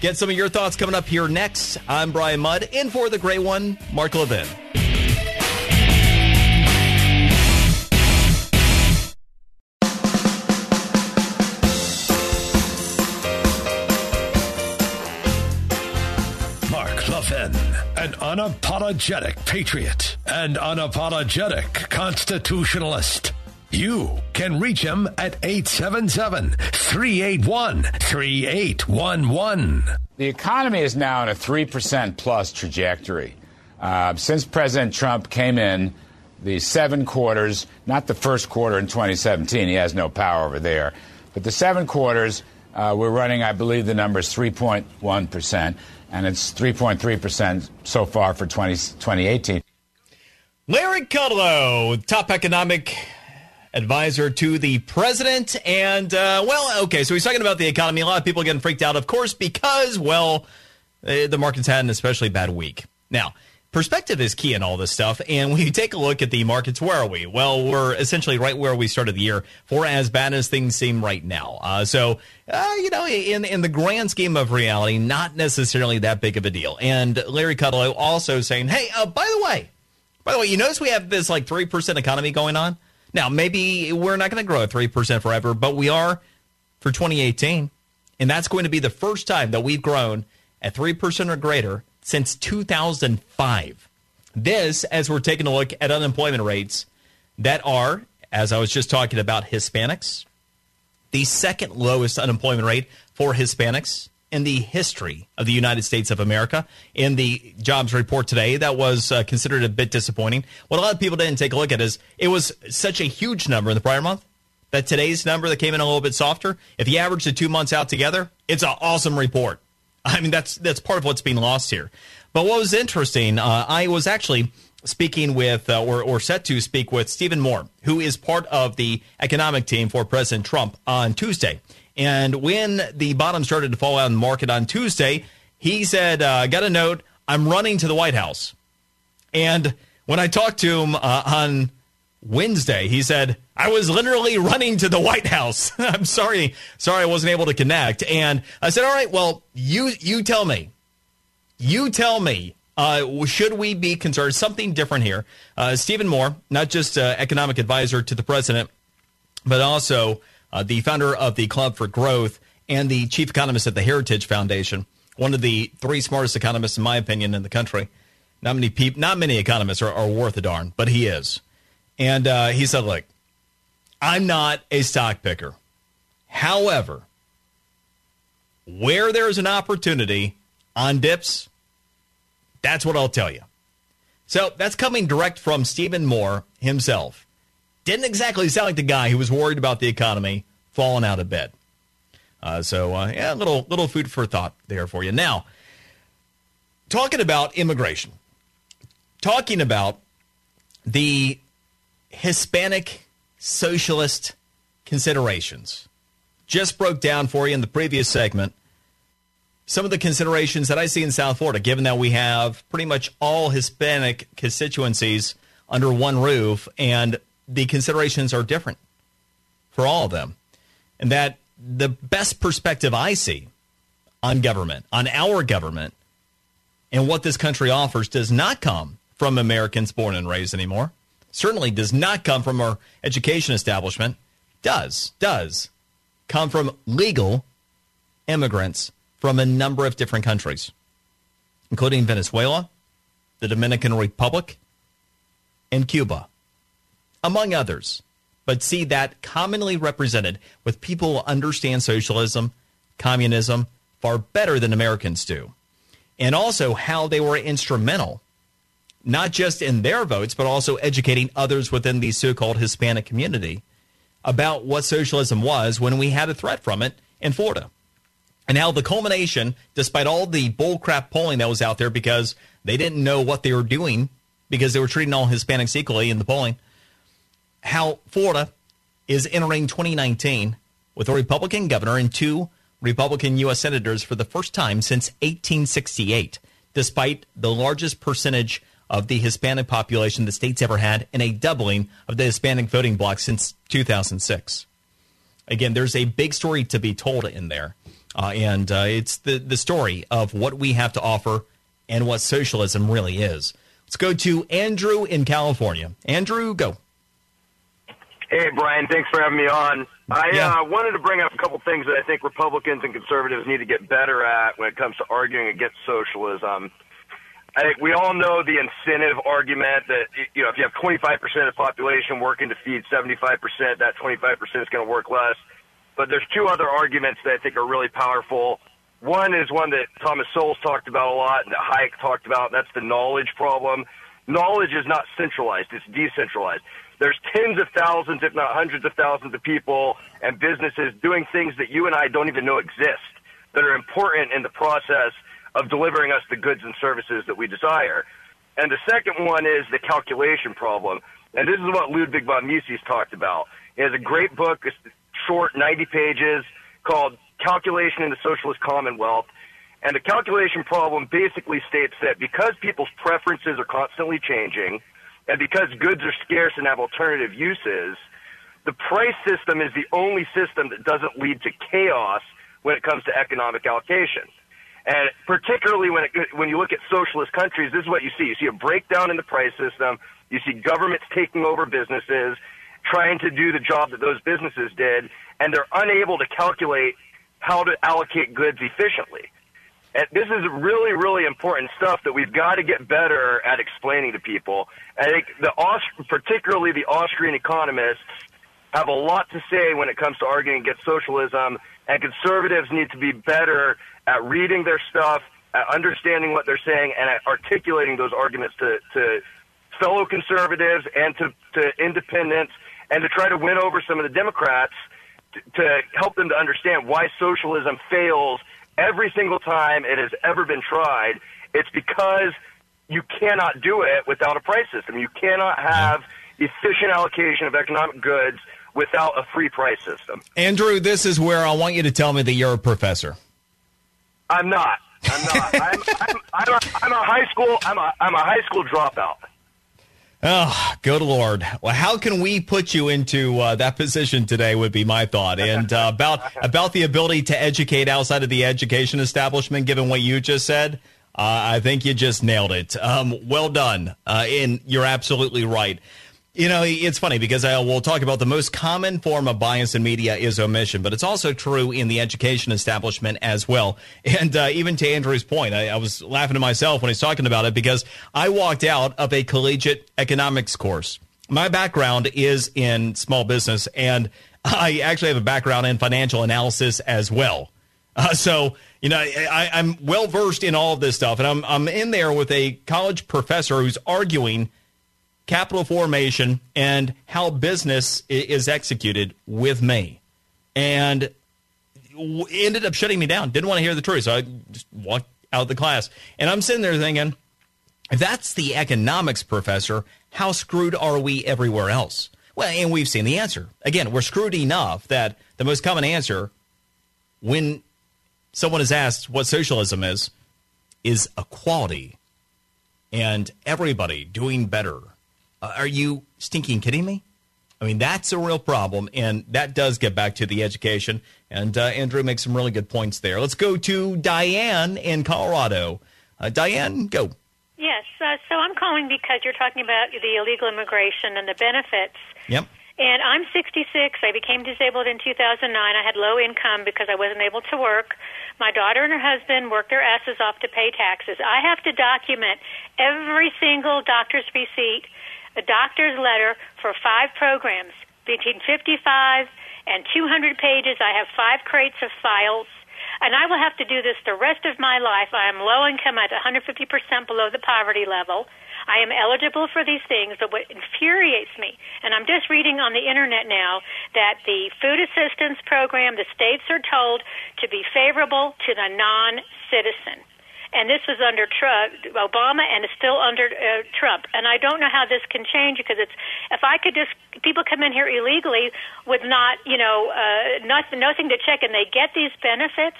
Speaker 2: Get some of your thoughts coming up here next. I'm Brian Mudd, in for the great one, Mark Levin.
Speaker 5: Unapologetic patriot and unapologetic constitutionalist. You can reach him at 877 381 3811.
Speaker 16: The economy is now in a 3% plus trajectory. Uh, since President Trump came in, the seven quarters, not the first quarter in 2017, he has no power over there, but the seven quarters, uh, we're running, I believe the number is 3.1%, and it's 3.3% so far for 20, 2018.
Speaker 2: Larry Kudlow, top economic advisor to the president. And, uh, well, okay, so he's talking about the economy. A lot of people getting freaked out, of course, because, well, uh, the market's had an especially bad week. Now, perspective is key in all this stuff. And when you take a look at the markets, where are we? Well, we're essentially right where we started the year for as bad as things seem right now. Uh, so, uh, you know, in, in the grand scheme of reality, not necessarily that big of a deal. And Larry Kudlow also saying, hey, uh, by the way, by the way, you notice we have this like 3% economy going on? Now, maybe we're not going to grow at 3% forever, but we are for 2018. And that's going to be the first time that we've grown at 3% or greater since 2005. This, as we're taking a look at unemployment rates that are, as I was just talking about, Hispanics, the second lowest unemployment rate for Hispanics in the history of the United States of America. In the jobs report today, that was uh, considered a bit disappointing. What a lot of people didn't take a look at is it was such a huge number in the prior month that today's number that came in a little bit softer. If you average the two months out together, it's an awesome report. I mean, that's that's part of what's being lost here. But what was interesting, uh, I was actually speaking with, uh, or, or set to speak with Stephen Moore, who is part of the economic team for President Trump on Tuesday. And when the bottom started to fall out in the market on Tuesday, he said, uh, got a note, I'm running to the White House. And when I talked to him uh, on Wednesday, he said, I was literally running to the White House. (laughs) I'm sorry, sorry I wasn't able to connect. And I said, all right, well, you, you tell me. You tell me Uh, should we be concerned? Something different here. Uh, Stephen Moore, not just uh, economic advisor to the president, but also uh, the founder of the Club for Growth and the chief economist at the Heritage Foundation, one of the three smartest economists, in my opinion, in the country. Not many people, not many economists are, are worth a darn, but he is. And uh, he said, "Look, I'm not a stock picker. However, where there's an opportunity on dips, that's what I'll tell you. So that's coming direct from Stephen Moore himself. Didn't exactly sound like the guy who was worried about the economy falling out of bed. Uh, so uh, yeah, little little food for thought there for you. Now, talking about immigration, talking about the Hispanic socialist considerations. Just broke down for you in the previous segment some of the considerations that I see in South Florida, given that we have pretty much all Hispanic constituencies under one roof, and the considerations are different for all of them. And that the best perspective I see on government, on our government, and what this country offers does not come from Americans born and raised anymore. Certainly does not come from our education establishment. Does, does come from legal immigrants from a number of different countries, including Venezuela, the Dominican Republic, and Cuba, among others. But see that commonly represented with people who understand socialism, communism far better than Americans do. And also how they were instrumental, not just in their votes, but also educating others within the so called Hispanic community about what socialism was when we had a threat from it in Florida and how the culmination, despite all the bullcrap polling that was out there because they didn't know what they were doing because they were treating all Hispanics equally in the polling, how Florida is entering 2019 with a Republican governor and two Republican U.S. senators for the first time since 1868, despite the largest percentage of the Hispanic population the state's ever had and a doubling of the Hispanic voting bloc since 2006. Again, there's a big story to be told in there. Uh, and uh, it's the, the story of what we have to offer and what socialism really is. Let's go to Andrew in California. Andrew, go.
Speaker 17: Hey, Brian, thanks for having me on. I
Speaker 2: Yeah.
Speaker 17: uh, wanted to bring up a couple things that I think Republicans and conservatives need to get better at when it comes to arguing against socialism. I think we all know the incentive argument that you know if you have 25% of the population working to feed 75%, that 25% is going to work less. But there's two other arguments that I think are really powerful. One is one that Thomas Sowell talked about a lot and that Hayek talked about. That's the knowledge problem. Knowledge is not centralized; it's decentralized. There's tens of thousands, if not hundreds of thousands, of people and businesses doing things that you and I don't even know exist that are important in the process of delivering us the goods and services that we desire. And the second one is the calculation problem. And this is what Ludwig von Mises talked about. He has a great book, it's short, 90 pages, called Calculation in the Socialist Commonwealth. And the calculation problem basically states that because people's preferences are constantly changing, and because goods are scarce and have alternative uses, the price system is the only system that doesn't lead to chaos when it comes to economic allocation. And particularly when it, when you look at socialist countries, this is what you see. You see a breakdown in the price system. You see governments taking over businesses, trying to do the job that those businesses did, and they're unable to calculate how to allocate goods efficiently. And this is really, really important stuff that we've got to get better at explaining to people. I think the Aust- particularly the Austrian economists have a lot to say when it comes to arguing against socialism, and conservatives need to be better at reading their stuff, at understanding what they're saying, and at articulating those arguments to, to fellow conservatives and to, to independents, and to try to win over some of the Democrats to, to help them to understand why socialism fails every single time it has ever been tried. It's because you cannot do it without a price system. You cannot have efficient allocation of economic goods without a free price system.
Speaker 2: Andrew, this is where I want you to tell me that you're a professor.
Speaker 17: I'm not. I'm not. (laughs) I'm, I'm, I'm, a, I'm a high school. I'm a, I'm a high school dropout.
Speaker 2: Oh, good Lord. Well, how can we put you into uh, that position today would be my thought. (laughs) And uh, about, about the ability to educate outside of the education establishment, given what you just said, Uh, I think you just nailed it. Um, well done. Uh, and you're absolutely right. You know, it's funny because I will talk about the most common form of bias in media is omission, but it's also true in the education establishment as well. (laughs) And uh, even to Andrew's point, I, I was laughing to myself when he's talking about it because I walked out of a collegiate economics course. My background is in small business, and (laughs) I actually have a background in financial analysis as well. Uh, so, you know, I, I'm well versed in all of this stuff, and I'm I'm in there with a college professor who's arguing capital formation and how business is executed with me, and ended up shutting me down. Didn't want to hear the truth, so I just walked out of the class. And I'm sitting there thinking, if that's the economics professor, how screwed are we everywhere else? Well, and we've seen the answer. Again, we're screwed enough that the most common answer when someone is asked what socialism is, is equality and everybody doing better. Uh, are you stinking kidding me? I mean, that's a real problem, and that does get back to the education. And uh, Andrew makes some really good points there. Let's go to Diane in Colorado. Uh, Diane, go.
Speaker 18: Yes, uh, so I'm calling because you're talking about the illegal immigration and the benefits.
Speaker 2: Yep.
Speaker 18: And I'm 66. I became disabled in 2009. I had low income because I wasn't able to work. My daughter and her husband worked their asses off to pay taxes. I have to document every single doctor's receipt, a doctor's letter for five programs between 55 and 200 pages. I have five crates of files and I will have to do this the rest of my life. I am low income at 150% below the poverty level. I am eligible for these things, but what infuriates me, and I'm just reading on the internet now that the food assistance program, the states are told to be favorable to the non citizen. And this was under Trump, Obama, and is still under uh, Trump. And I don't know how this can change because it's if I could just people come in here illegally with not you know uh, nothing nothing to check, and they get these benefits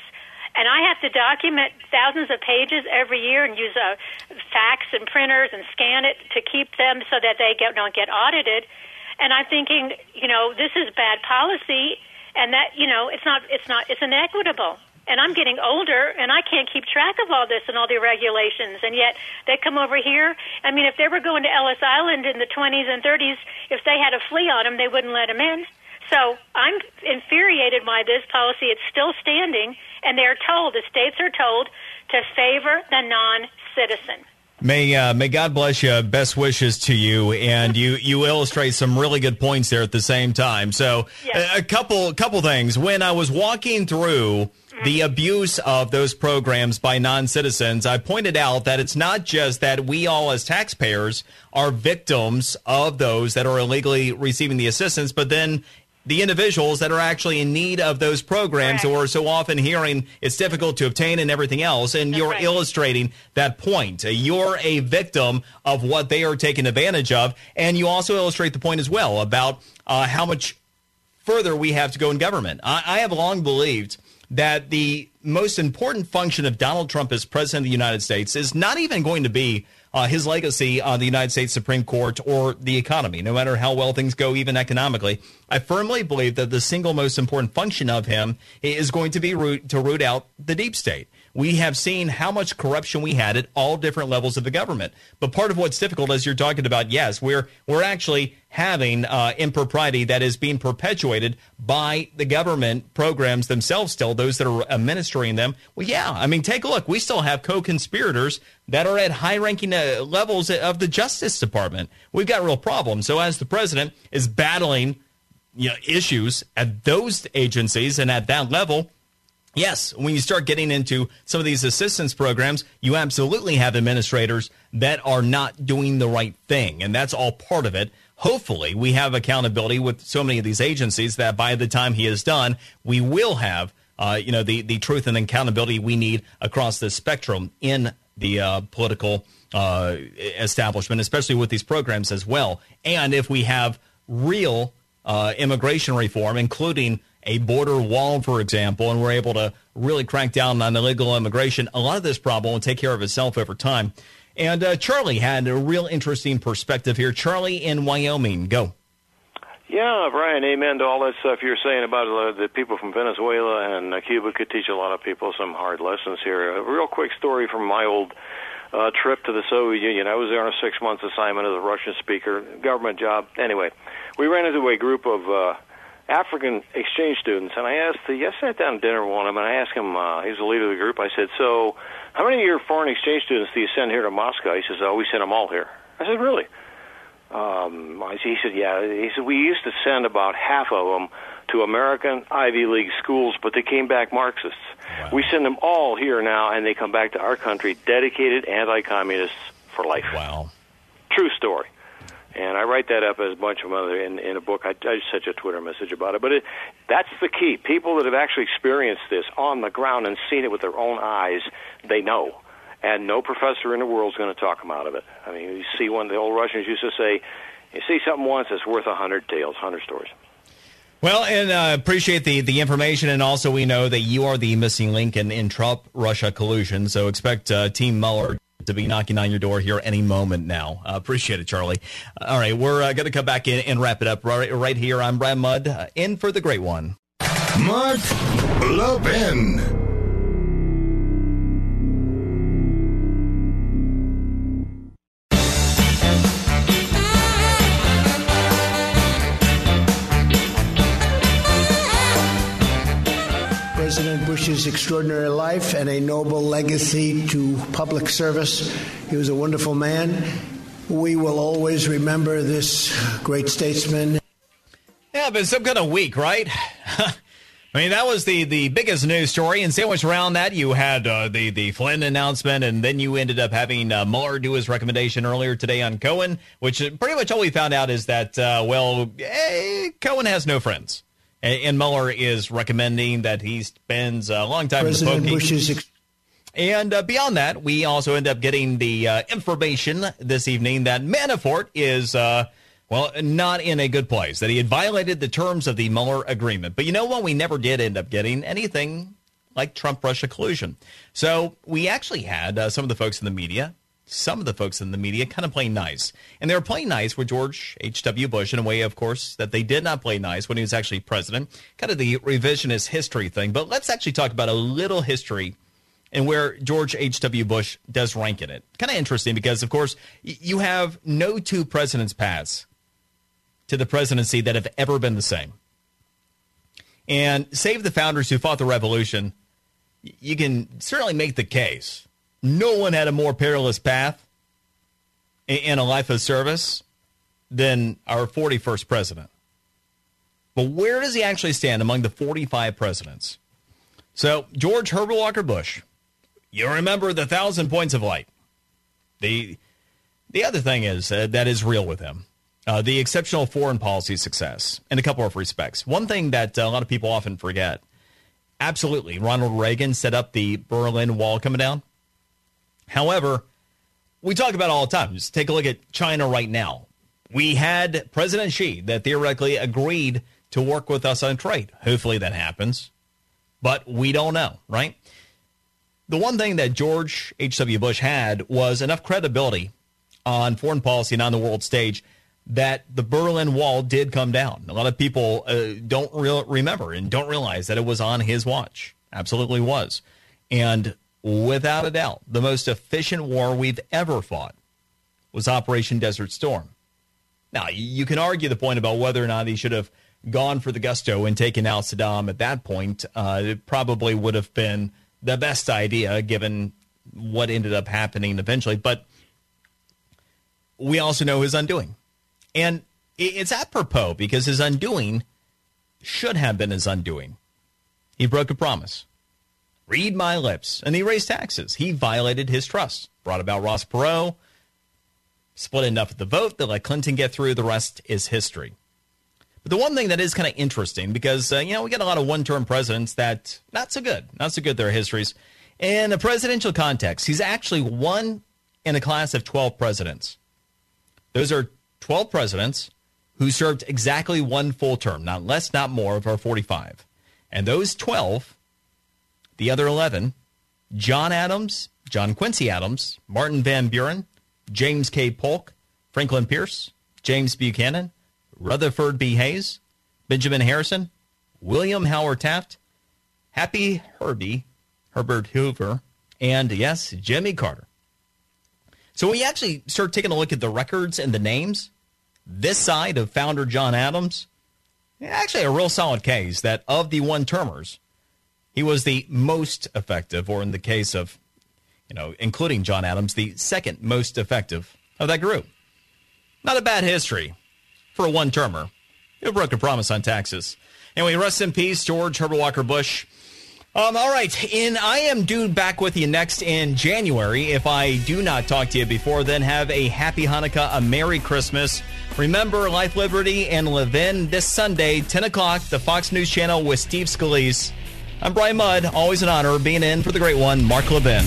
Speaker 18: and I have to document thousands of pages every year and use a uh, fax and printers and scan it to keep them so that they get, don't get audited. And I'm thinking, you know, this is bad policy, and that you know, it's not, it's not, it's inequitable. And I'm getting older, and I can't keep track of all this and all the regulations. And yet, they come over here. I mean, if they were going to Ellis Island in the 20s and 30s, if they had a flea on them, they wouldn't let them in. So I'm infuriated by this policy. It's still standing, and they're told, the states are told, to favor the non citizen.
Speaker 2: May uh, may God bless you. Best wishes to you, and you you illustrate some really good points there at the same time. So yes. a, a, couple couple things. When I was walking through. The abuse of those programs by non citizens, I pointed out that it's not just that we all as taxpayers are victims of those that are illegally receiving the assistance, but then the individuals that are actually in need of those programs or so often hearing it's difficult to obtain and everything else. And That's you're right. illustrating that point. You're a victim of what they are taking advantage of. And you also illustrate the point as well about uh, how much further we have to go in government. I, I have long believed that the most important function of Donald Trump as president of the United States is not even going to be uh, his legacy on the United States Supreme Court or the economy, no matter how well things go, even economically. I firmly believe that the single most important function of him is going to be root, to root out the deep state we have seen how much corruption we had at all different levels of the government. But part of what's difficult, as you're talking about, yes, we're we're actually having uh, impropriety that is being perpetuated by the government programs themselves. Still, those that are administering them. Well, yeah, I mean, take a look. We still have co-conspirators that are at high-ranking uh, levels of the Justice Department. We've got real problems. So, as the president is battling you know, issues at those agencies and at that level Yes, when you start getting into some of these assistance programs, you absolutely have administrators that are not doing the right thing, and that's all part of it. Hopefully, we have accountability with so many of these agencies that by the time he is done, we will have, uh, you know, the the truth and accountability we need across the spectrum in the uh, political uh, establishment, especially with these programs as well. And if we have real uh, immigration reform, including a border wall, for example, and we're able to really crank down on illegal immigration, a lot of this problem will take care of itself over time. And uh, Charlie had a real interesting perspective here. Charlie in Wyoming, go.
Speaker 19: Yeah, Brian, amen to all that stuff you're saying about uh, the people from Venezuela and uh, Cuba could teach a lot of people some hard lessons here. A real quick story from my old uh, trip to the Soviet Union. I was there on a six month assignment as a Russian speaker, government job. Anyway, we ran into a group of uh, African exchange students, and I asked, uh, I sat down to dinner with one of them, and I asked him, uh, he's the leader of the group, I said, so how many of your foreign exchange students do you send here to Moscow? He says, oh, we send them all here. I said, really? Um, I, he said, yeah. He said, we used to send about half of them to American Ivy League schools, but they came back Marxists. Wow. We send them all here now, and they come back to our country dedicated anti-communists for life.
Speaker 2: Wow.
Speaker 19: True story. And I write that up as a bunch of other in, in a book. I, I just sent you a Twitter message about it. But it, that's the key. People that have actually experienced this on the ground and seen it with their own eyes, they know. And no professor in the world is going to talk them out of it. I mean, you see one, the old Russians used to say, you see something once, it's worth a hundred tales, hundred stories.
Speaker 2: Well, and uh, appreciate the, the information, and also we know that you are the missing link in, in Trump Russia collusion. So expect uh, Team Mueller to be knocking on your door here any moment now. Uh, appreciate it, Charlie. All right, we're uh, going to come back in and wrap it up right, right here. I'm Brad Mudd, uh, in for the great one.
Speaker 1: Mark Levin.
Speaker 7: President Bush's extraordinary life and a noble legacy to public service. He was a wonderful man. We will always remember this great statesman.
Speaker 2: Yeah, but some kind of week, right? (laughs) I mean, that was the, the biggest news story, and sandwiched around that, you had uh, the the Flynn announcement, and then you ended up having uh, Mueller do his recommendation earlier today on Cohen, which pretty much all we found out is that, uh, well, eh, Cohen has no friends. And Mueller is recommending that he spends a long time
Speaker 7: President
Speaker 2: in the
Speaker 7: Bush's. Ex-
Speaker 2: and uh, beyond that, we also end up getting the uh, information this evening that Manafort is, uh, well, not in a good place, that he had violated the terms of the Mueller agreement. But you know what? We never did end up getting anything like Trump Russia collusion. So we actually had uh, some of the folks in the media some of the folks in the media kind of playing nice. And they were playing nice with George H.W. Bush in a way, of course, that they did not play nice when he was actually president. Kind of the revisionist history thing. But let's actually talk about a little history and where George H.W. Bush does rank in it. Kind of interesting because, of course, you have no two presidents pass to the presidency that have ever been the same. And save the founders who fought the revolution, you can certainly make the case no one had a more perilous path in a life of service than our 41st president. But where does he actually stand among the 45 presidents? So, George Herbert Walker Bush, you remember the thousand points of light. The, the other thing is uh, that is real with him. Uh, the exceptional foreign policy success in a couple of respects. One thing that uh, a lot of people often forget absolutely, Ronald Reagan set up the Berlin Wall coming down. However, we talk about all the time. Just take a look at China right now. We had President Xi that theoretically agreed to work with us on trade. Hopefully that happens, but we don't know, right? The one thing that George H.W. Bush had was enough credibility on foreign policy and on the world stage that the Berlin Wall did come down. A lot of people uh, don't re- remember and don't realize that it was on his watch. Absolutely was. And without a doubt, the most efficient war we've ever fought was Operation Desert Storm. Now, you can argue the point about whether or not he should have gone for the gusto and taken out Saddam at that point. Uh, it probably would have been the best idea given what ended up happening eventually. But we also know his undoing. And it's apropos because his undoing should have been his undoing. He broke a promise. Read my lips. And he raised taxes. He violated his trust. Brought about Ross Perot. Split enough of the vote that let Clinton get through. The rest is history. But the one thing that is kind of interesting because, uh, you know, we get a lot of one term presidents that not so good. Not so good their histories. In a presidential context, he's actually one in a class of 12 presidents. Those are 12 presidents who served exactly one full term, not less, not more, of our 45. And those 12 the other 11 John Adams, John Quincy Adams, Martin Van Buren, James K. Polk, Franklin Pierce, James Buchanan, Rutherford B. Hayes, Benjamin Harrison, William Howard Taft, Happy Herbie, Herbert Hoover, and yes, Jimmy Carter. So when actually start taking a look at the records and the names, this side of founder John Adams, actually a real solid case that of the one termers, he was the most effective, or in the case of, you know, including John Adams, the second most effective of that group. Not a bad history for a one termer who broke a promise on taxes. Anyway, rest in peace, George Herbert Walker Bush. Um, all right, and I am due back with you next in January. If I do not talk to you before then, have a happy Hanukkah, a Merry Christmas. Remember Life, Liberty, and Levin this Sunday, 10 o'clock, the Fox News Channel with Steve Scalise. I'm Brian Mudd. Always an honor being in for the great one, Mark Levin.